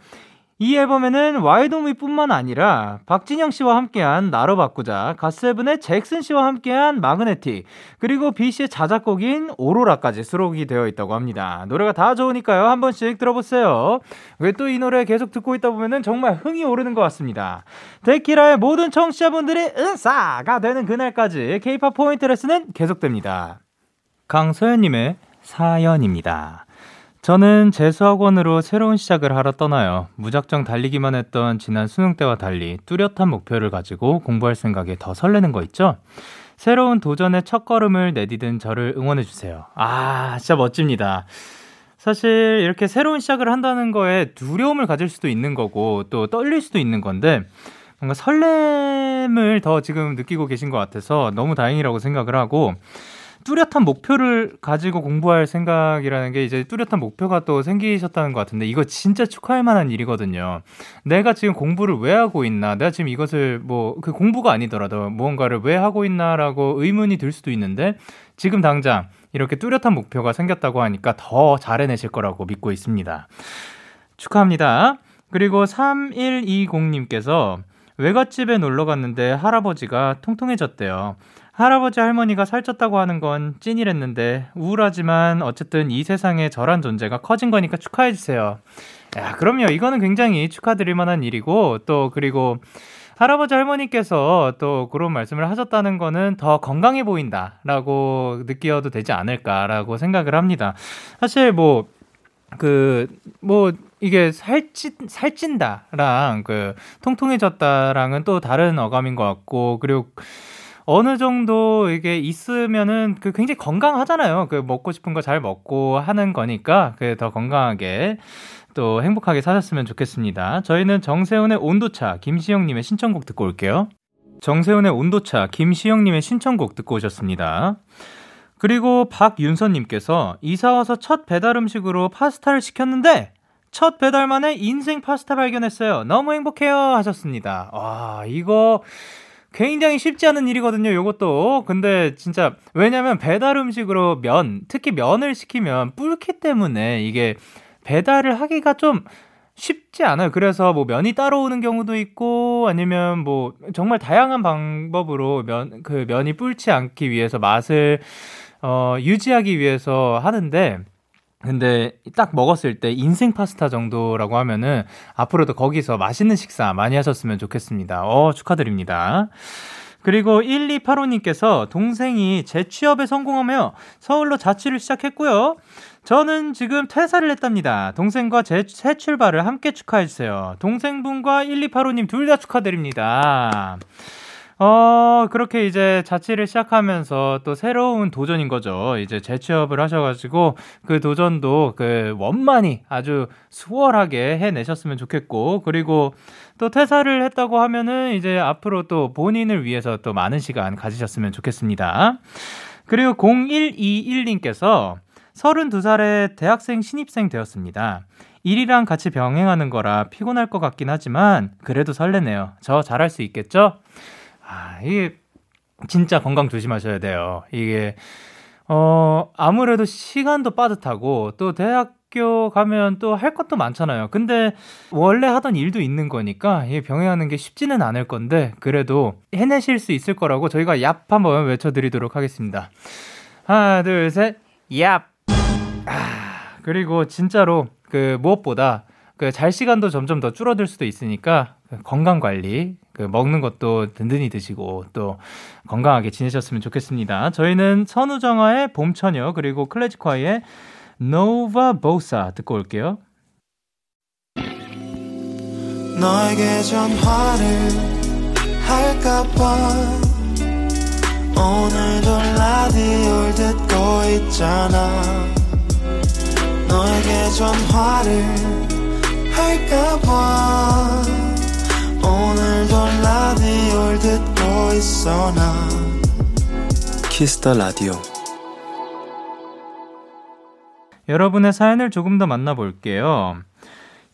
S2: 이 앨범에는 Why Don't We뿐만 아니라 박진영 씨와 함께한 나로 바꾸자, 갓세븐의 잭슨 씨와 함께한 Magnetic, 그리고 B 씨의 자작곡인 오로라까지 수록이 되어 있다고 합니다. 노래가 다 좋으니까요. 한 번씩 들어보세요. 왜 또 이 노래 계속 듣고 있다 보면은 정말 흥이 오르는 것 같습니다. 데키라의 모든 청취자분들이 은사가 되는 그날까지 K-팝 포인트 레슨은 계속됩니다. 강서연님의 사연입니다. 저는 재수학원으로 새로운 시작을 하러 떠나요. 무작정 달리기만 했던 지난 수능 때와 달리 뚜렷한 목표를 가지고 공부할 생각에 더 설레는 거 있죠? 새로운 도전의 첫 걸음을 내디딘 저를 응원해주세요. 아, 진짜 멋집니다. 사실 이렇게 새로운 시작을 한다는 거에 두려움을 가질 수도 있는 거고 또 떨릴 수도 있는 건데 뭔가 설렘을 더 지금 느끼고 계신 것 같아서 너무 다행이라고 생각을 하고 뚜렷한 목표를 가지고 공부할 생각이라는 게 이제 뚜렷한 목표가 또 생기셨다는 것 같은데 이거 진짜 축하할 만한 일이거든요. 내가 지금 공부를 왜 하고 있나? 내가 지금 이것을 뭐 그 공부가 아니더라도 무언가를 왜 하고 있나라고 의문이 들 수도 있는데 지금 당장 이렇게 뚜렷한 목표가 생겼다고 하니까 더 잘해내실 거라고 믿고 있습니다. 축하합니다. 그리고 3120님께서 외갓집에 놀러 갔는데 할아버지가 통통해졌대요. 할아버지 할머니가 살쪘다고 하는 건 찐이랬는데 우울하지만 어쨌든 이 세상에 저란 존재가 커진 거니까 축하해 주세요. 야, 그럼요. 이거는 굉장히 축하드릴 만한 일이고 또 그리고 할아버지 할머니께서 또 그런 말씀을 하셨다는 거는 더 건강해 보인다라고 느껴도 되지 않을까라고 생각을 합니다. 사실 뭐 그, 뭐, 이게 살찐, 살찐다랑 그, 통통해졌다랑은 또 다른 어감인 것 같고, 그리고 어느 정도 이게 있으면은 그 굉장히 건강하잖아요. 그 먹고 싶은 거 잘 먹고 하는 거니까 그 더 건강하게 또 행복하게 사셨으면 좋겠습니다. 저희는 정세훈의 온도차 김시영님의 신청곡 듣고 올게요. 정세훈의 온도차 김시영님의 신청곡 듣고 오셨습니다. 그리고 박윤선님께서 이사 와서 첫 배달 음식으로 파스타를 시켰는데 첫 배달 만에 인생 파스타 발견했어요. 너무 행복해요 하셨습니다. 와 이거 굉장히 쉽지 않은 일이거든요, 요것도. 근데 진짜, 왜냐면 배달 음식으로 면, 특히 면을 시키면 불기 때문에 이게 배달을 하기가 좀 쉽지 않아요. 그래서 뭐 면이 따로 오는 경우도 있고 아니면 뭐 정말 다양한 방법으로 면, 그 면이 불지 않기 위해서 맛을 어, 유지하기 위해서 하는데 근데 딱 먹었을 때 인생 파스타 정도라고 하면은 앞으로도 거기서 맛있는 식사 많이 하셨으면 좋겠습니다. 어, 축하드립니다. 그리고 1285님께서 동생이 재취업에 성공하며 서울로 자취를 시작했고요. 저는 지금 퇴사를 했답니다. 동생과 제 새 출발을 함께 축하해주세요. 동생분과 1285님 둘 다 축하드립니다. 어, 그렇게 이제 자취를 시작하면서 또 새로운 도전인 거죠. 이제 재취업을 하셔가지고 그 도전도 그 원만히 아주 수월하게 해내셨으면 좋겠고, 그리고 또 퇴사를 했다고 하면은 이제 앞으로 또 본인을 위해서 또 많은 시간 가지셨으면 좋겠습니다. 그리고 0121님께서 32살에 대학생 신입생 되었습니다. 일이랑 같이 병행하는 거라 피곤할 것 같긴 하지만 그래도 설레네요. 저 잘할 수 있겠죠? 아, 이게 진짜 건강 조심하셔야 돼요. 이게 어, 아무래도 시간도 빠듯하고 또 대학교 가면 또 할 것도 많잖아요. 근데 원래 하던 일도 있는 거니까 이 병행하는 게 쉽지는 않을 건데 그래도 해내실 수 있을 거라고 저희가 얍 한번 외쳐드리도록 하겠습니다. 하나, 둘, 셋, 얍! 아, 그리고 진짜로 그 무엇보다 그 잘 시간도 점점 더 줄어들 수도 있으니까 건강 관리 그 먹는 것도 든든히 드시고 또 건강하게 지내셨으면 좋겠습니다. 저희는 선우정아의 봄처녀 그리고 클래식화의 노바 보사 듣고 올게요. 너에게 전화를 할까봐 오늘도 라디오를 듣고 있잖아 너에게 전화를 할까봐 있어 나 키스 더 라디오 여러분의 사연을 조금 더 만나볼게요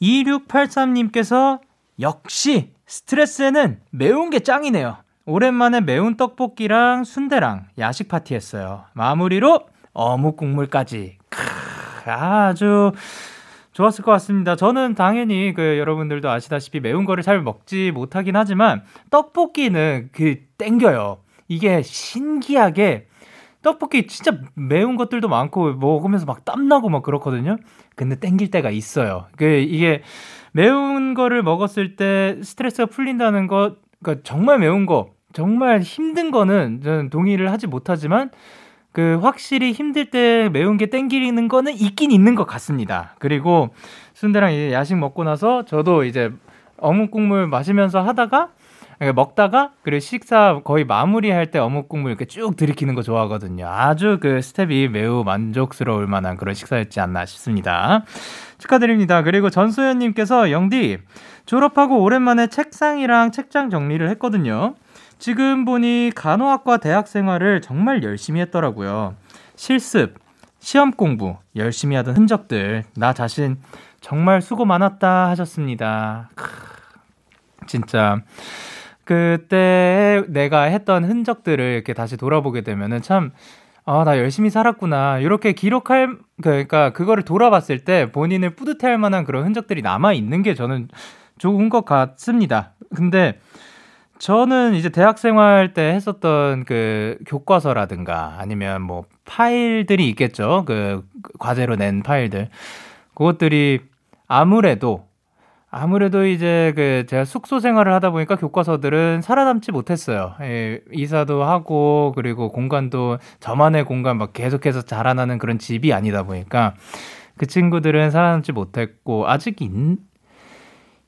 S2: 2683님께서 역시 스트레스에는 매운 게 짱이네요. 오랜만에 매운 떡볶이랑 순대랑 야식 파티 했어요. 마무리로 어묵 국물까지. 크, 아주 좋았을 것 같습니다. 저는 당연히 그 여러분들도 아시다시피 매운 거를 잘 먹지 못하긴 하지만 떡볶이는 그 땡겨요. 이게 신기하게 떡볶이 진짜 매운 것들도 많고 먹으면서 막 땀나고 막 그렇거든요. 근데 땡길 때가 있어요. 그 이게 매운 거를 먹었을 때 스트레스가 풀린다는 것, 그러니까 정말 매운 거, 정말 힘든 거는 저는 동의를 하지 못하지만 그 확실히 힘들 때 매운 게 땡기는 거는 있긴 있는 것 같습니다. 그리고 순대랑 야식 먹고 나서 저도 이제 어묵 국물 마시면서 하다가 먹다가 그리고 식사 거의 마무리할 때 어묵 국물 이렇게 쭉 들이키는 거 좋아하거든요. 아주 그 스텝이 매우 만족스러울 만한 그런 식사였지 않나 싶습니다. 축하드립니다. 그리고 전소연님께서 영디 졸업하고 오랜만에 책상이랑 책장 정리를 했거든요. 지금 보니 간호학과 대학 생활을 정말 열심히 했더라고요. 실습, 시험 공부, 열심히 하던 흔적들, 나 자신 정말 수고 많았다 하셨습니다. 크, 진짜. 그때 내가 했던 흔적들을 이렇게 다시 돌아보게 되면은 참, 아, 나 열심히 살았구나. 이렇게 기록할, 그, 그러니까 그거를 돌아봤을 때 본인을 뿌듯해 할 만한 그런 흔적들이 남아있는 게 저는 좋은 것 같습니다. 근데 저는 이제 대학 생활 때 했었던 그 교과서라든가 아니면 뭐 파일들이 있겠죠. 그 과제로 낸 파일들. 그것들이 아무래도 아무래도 이제 그 제가 숙소 생활을 하다 보니까 교과서들은 살아남지 못했어요. 예, 이사도 하고 그리고 공간도 저만의 공간 막 계속해서 자라나는 그런 집이 아니다 보니까 그 친구들은 살아남지 못했고 아직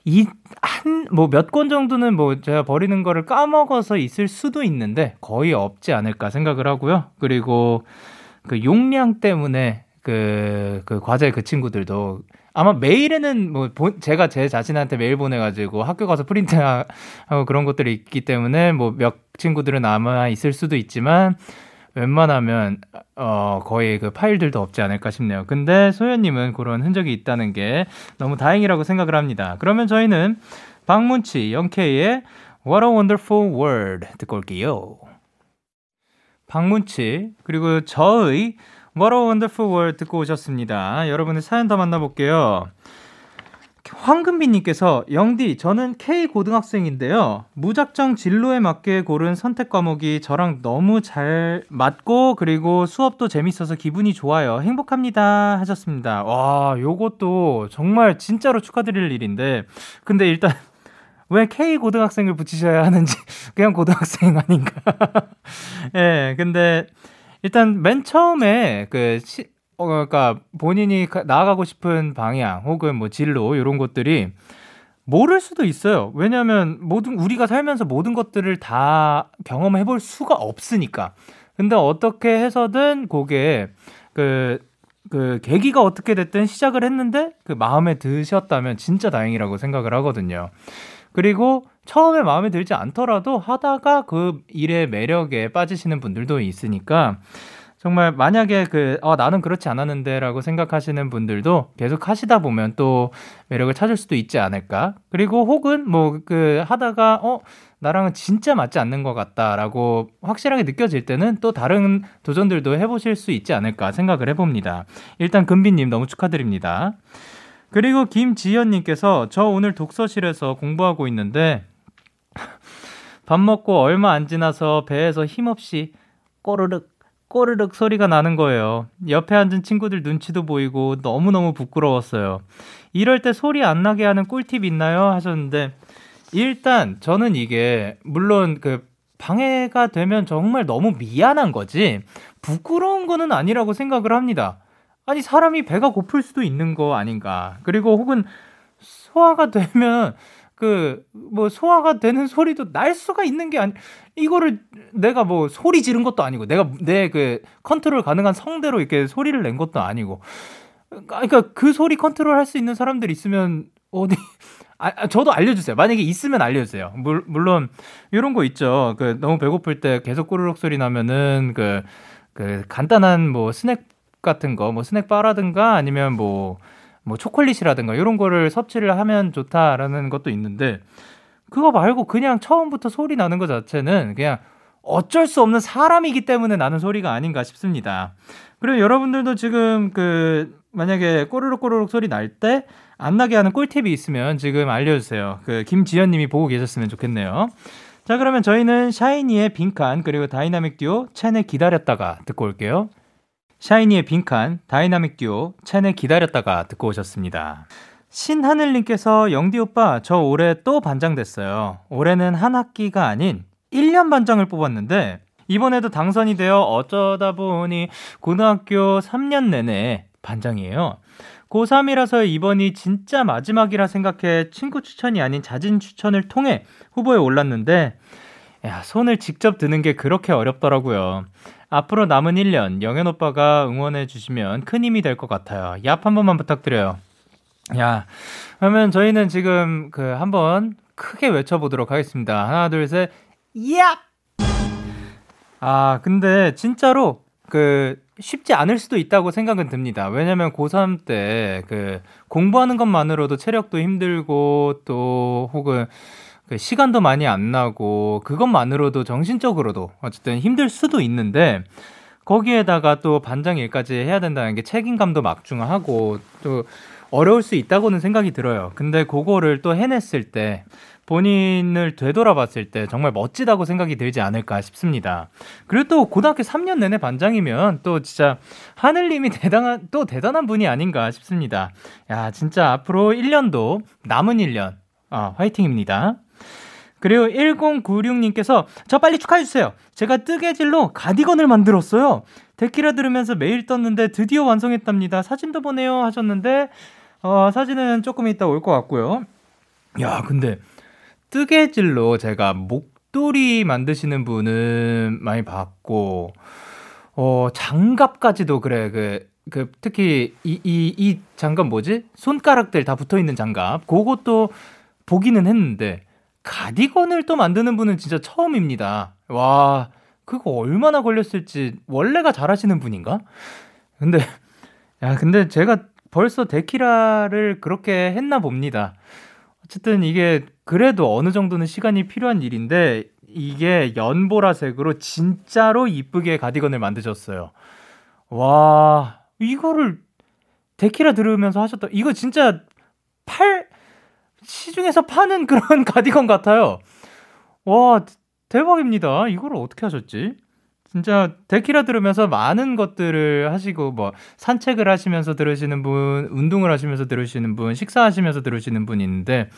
S2: 이 한 뭐 몇 권 정도는 뭐 제가 버리는 거를 까먹어서 있을 수도 있는데 거의 없지 않을까 생각을 하고요. 그리고 그 용량 때문에 그, 그 과제 그 친구들도 아마 메일에는 뭐 본, 제가 제 자신한테 메일 보내가지고 학교 가서 프린트하고 그런 것들이 있기 때문에 뭐 몇 친구들은 남아 있을 수도 있지만 웬만하면 어 거의 그 파일들도 없지 않을까 싶네요. 근데 소연님은 그런 흔적이 있다는 게 너무 다행이라고 생각을 합니다. 그러면 저희는 박문치 영케이의 What a Wonderful World 듣고 올게요. 박문치 그리고 저의 What a Wonderful World 듣고 오셨습니다. 여러분의 사연 더 만나볼게요. 황금비님께서 영디 저는 K 고등학생인데요. 무작정 진로에 맞게 고른 선택 과목이 저랑 너무 잘 맞고 그리고 수업도 재밌어서 기분이 좋아요. 행복합니다. 하셨습니다. 와 요것도 정말 진짜로 축하드릴 일인데 근데 일단 왜 K 고등학생을 붙이셔야 하는지 그냥 고등학생 아닌가? 예 네, 근데 일단 맨 처음에 그 시, 어, 그러니까 본인이 나아가고 싶은 방향 혹은 뭐 진로 이런 것들이 모를 수도 있어요. 왜냐하면 모든 우리가 살면서 모든 것들을 다 경험해 볼 수가 없으니까. 근데 어떻게 해서든 그게 그, 그 계기가 어떻게 됐든 시작을 했는데 그 마음에 드셨다면 진짜 다행이라고 생각을 하거든요. 그리고 처음에 마음에 들지 않더라도 하다가 그 일의 매력에 빠지시는 분들도 있으니까 정말 만약에 그, 어, 나는 그렇지 않았는데 라고 생각하시는 분들도 계속 하시다 보면 또 매력을 찾을 수도 있지 않을까. 그리고 혹은 뭐 그 하다가, 어, 나랑은 진짜 맞지 않는 것 같다라고 확실하게 느껴질 때는 또 다른 도전들도 해보실 수 있지 않을까 생각을 해봅니다. 일단 금비님 너무 축하드립니다. 그리고 김지연님께서 저 오늘 독서실에서 공부하고 있는데 밥 먹고 얼마 안 지나서 배에서 힘없이 꼬르륵 꼬르륵 소리가 나는 거예요. 옆에 앉은 친구들 눈치도 보이고 너무너무 부끄러웠어요. 이럴 때 소리 안 나게 하는 꿀팁 있나요? 하셨는데 일단 저는 이게 물론 그 방해가 되면 정말 너무 미안한 거지 부끄러운 거는 아니라고 생각을 합니다. 아니 사람이 배가 고플 수도 있는 거 아닌가. 그리고 혹은 소화가 되면 그 뭐 소화가 되는 소리도 날 수가 있는 게 아니 이거를 내가 뭐 소리 지른 것도 아니고 내가 내 그 컨트롤 가능한 성대로 이렇게 소리를 낸 것도 아니고 그러니까 그 소리 컨트롤 할 수 있는 사람들 있으면 어디 아, 아, 저도 알려주세요. 만약에 있으면 알려주세요. 물, 물론 이런 거 있죠. 그 너무 배고플 때 계속 꼬르륵 소리 나면은 그, 그 간단한 뭐 스낵 같은 거, 뭐 스낵 바라든가 아니면 뭐, 뭐 초콜릿이라든가 이런 거를 섭취를 하면 좋다라는 것도 있는데 그거 말고 그냥 처음부터 소리 나는 것 자체는 그냥 어쩔 수 없는 사람이기 때문에 나는 소리가 아닌가 싶습니다. 그리고 여러분들도 지금 그 만약에 꼬르륵 꼬르륵 소리 날 때 안 나게 하는 꿀팁이 있으면 지금 알려주세요. 그 김지연 님이 보고 계셨으면 좋겠네요. 자, 그러면 저희는 샤이니의 빈칸 그리고 다이나믹 듀오 첸의 기다렸다가 듣고 올게요. 샤이니의 빈칸, 다이나믹 듀오 첸의 기다렸다가 듣고 오셨습니다. 신하늘님께서 영디 오빠 저 올해 또 반장 됐어요. 올해는 한 학기가 아닌 1년 반장을 뽑았는데 이번에도 당선이 되어 어쩌다 보니 고등학교 3년 내내 반장이에요. 고3이라서 이번이 진짜 마지막이라 생각해 친구 추천이 아닌 자진 추천을 통해 후보에 올랐는데, 야, 손을 직접 드는 게 그렇게 어렵더라고요. 앞으로 남은 1년 영현 오빠가 응원해 주시면 큰 힘이 될 것 같아요. 얍 한 번만 부탁드려요. 야, 그러면 저희는 지금 그 한번 크게 외쳐보도록 하겠습니다. 하나, 둘, 셋, 얍! 아, 근데 진짜로 그 쉽지 않을 수도 있다고 생각은 듭니다. 왜냐면 고3 때 그 공부하는 것만으로도 체력도 힘들고 또 혹은 그 시간도 많이 안 나고 그것만으로도 정신적으로도 어쨌든 힘들 수도 있는데 거기에다가 또 반장 일까지 해야 된다는 게 책임감도 막중하고 또 어려울 수 있다고는 생각이 들어요. 근데 그거를 또 해냈을 때 본인을 되돌아봤을 때 정말 멋지다고 생각이 들지 않을까 싶습니다. 그리고 또 고등학교 3년 내내 반장이면 또 진짜 하늘님이 대단한, 또 대단한 분이 아닌가 싶습니다. 야, 진짜 앞으로 1년도 남은 1년, 아, 화이팅입니다. 그리고 1096님께서 저 빨리 축하해주세요. 제가 뜨개질로 가디건을 만들었어요. 데키라 들으면서 매일 떴는데 드디어 완성했답니다. 사진도 보내요 하셨는데, 어, 사진은 조금 이따 올 것 같고요. 야, 근데 뜨개질로 제가 목도리 만드시는 분은 많이 봤고, 어, 장갑까지도 그래, 그, 그, 특히 이, 이, 이 장갑 뭐지? 손가락들 다 붙어 있는 장갑. 그것도 보기는 했는데, 가디건을 또 만드는 분은 진짜 처음입니다. 와, 그거 얼마나 걸렸을지, 원래가 잘하시는 분인가? 근데, 야, 근데 제가 벌써 데키라를 그렇게 했나 봅니다. 어쨌든 이게 그래도 어느 정도는 시간이 필요한 일인데 이게 연보라색으로 진짜로 이쁘게 가디건을 만드셨어요. 와, 이거를 데키라 들으면서 하셨다. 이거 진짜 팔 시중에서 파는 그런 가디건 같아요. 와, 대박입니다. 이걸 어떻게 하셨지? 진짜 데키라 들으면서 많은 것들을 하시고 뭐 산책을 하시면서 들으시는 분, 운동을 하시면서 들으시는 분, 식사하시면서 들으시는 분이 있는데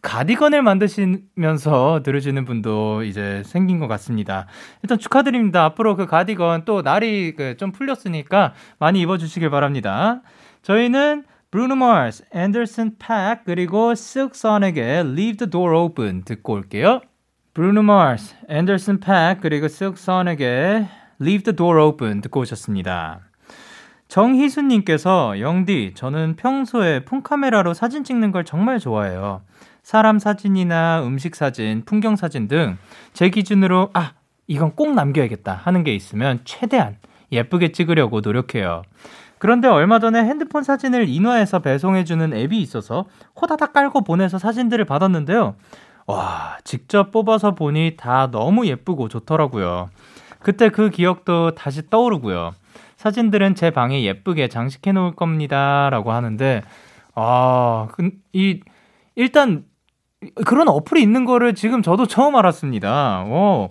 S2: 가디건을 만드시면서 들으시는 분도 이제 생긴 것 같습니다. 일단 축하드립니다. 앞으로 그 가디건 또 날이 그좀 풀렸으니까 많이 입어주시길 바랍니다. 저희는 브루노 마스, 앤더슨 팍 그리고 쓱선에게 Leave the Door Open 듣고 올게요. 브루노 마스, 앤더슨 팍 그리고 쓱선에게 Leave the Door Open 듣고 오셨습니다. 정희수님께서 영디 저는 평소에 폰카메라로 사진 찍는 걸 정말 좋아해요. 사람 사진이나 음식 사진, 풍경 사진 등 제 기준으로 아 이건 꼭 남겨야겠다 하는 게 있으면 최대한 예쁘게 찍으려고 노력해요. 그런데 얼마 전에 핸드폰 사진을 인화해서 배송해주는 앱이 있어서 호다닥 깔고 보내서 사진들을 받았는데요. 와, 직접 뽑아서 보니 다 너무 예쁘고 좋더라고요. 그때 그 기억도 다시 떠오르고요. 사진들은 제 방에 예쁘게 장식해 놓을 겁니다. 라고 하는데, 아, 그, 이, 일단, 그런 어플이 있는 거를 지금 저도 처음 알았습니다. 오.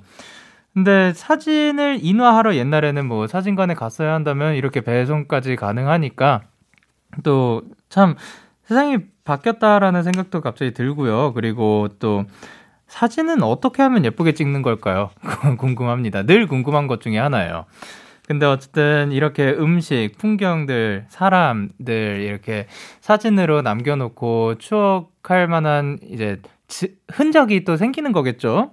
S2: 근데 사진을 인화하러 옛날에는 뭐 사진관에 갔어야 한다면 이렇게 배송까지 가능하니까 또 참 세상이 바뀌었다라는 생각도 갑자기 들고요. 그리고 또 사진은 어떻게 하면 예쁘게 찍는 걸까요? 궁금합니다. 늘 궁금한 것 중에 하나예요. 근데 어쨌든 이렇게 음식, 풍경들, 사람들 이렇게 사진으로 남겨놓고 추억할 만한 이제 흔적이 또 생기는 거겠죠?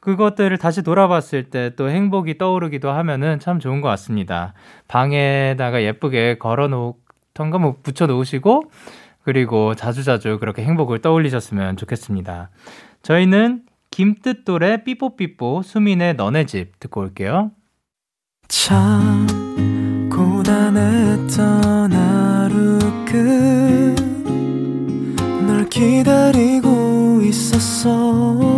S2: 그것들을 다시 돌아봤을 때 또 행복이 떠오르기도 하면은 참 좋은 것 같습니다. 방에다가 예쁘게 걸어 놓던가 뭐 붙여 놓으시고 그리고 자주자주 그렇게 행복을 떠올리셨으면 좋겠습니다. 저희는 김뜻돌의 삐뽀삐뽀 수민의 너네 집 듣고 올게요. 참 고단했던 하루 끝 널 기다리고 있었어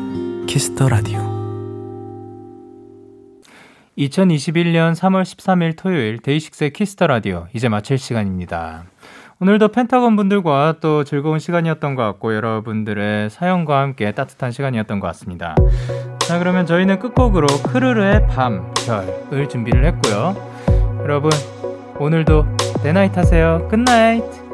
S2: 키스 더 라디오 2021년 3월 13일 토요일 데이식스의 키스 더 라디오 이제 마칠 시간입니다. 오늘도 펜타곤 분들과 또 즐거운 시간이었던 것 같고 여러분들의 사연과 함께 따뜻한 시간이었던 것 같습니다. 자 그러면 저희는 끝곡으로 크르르의 밤, 별을 준비를 했고요. 여러분 오늘도 내나잇 하세요. 끝나잇.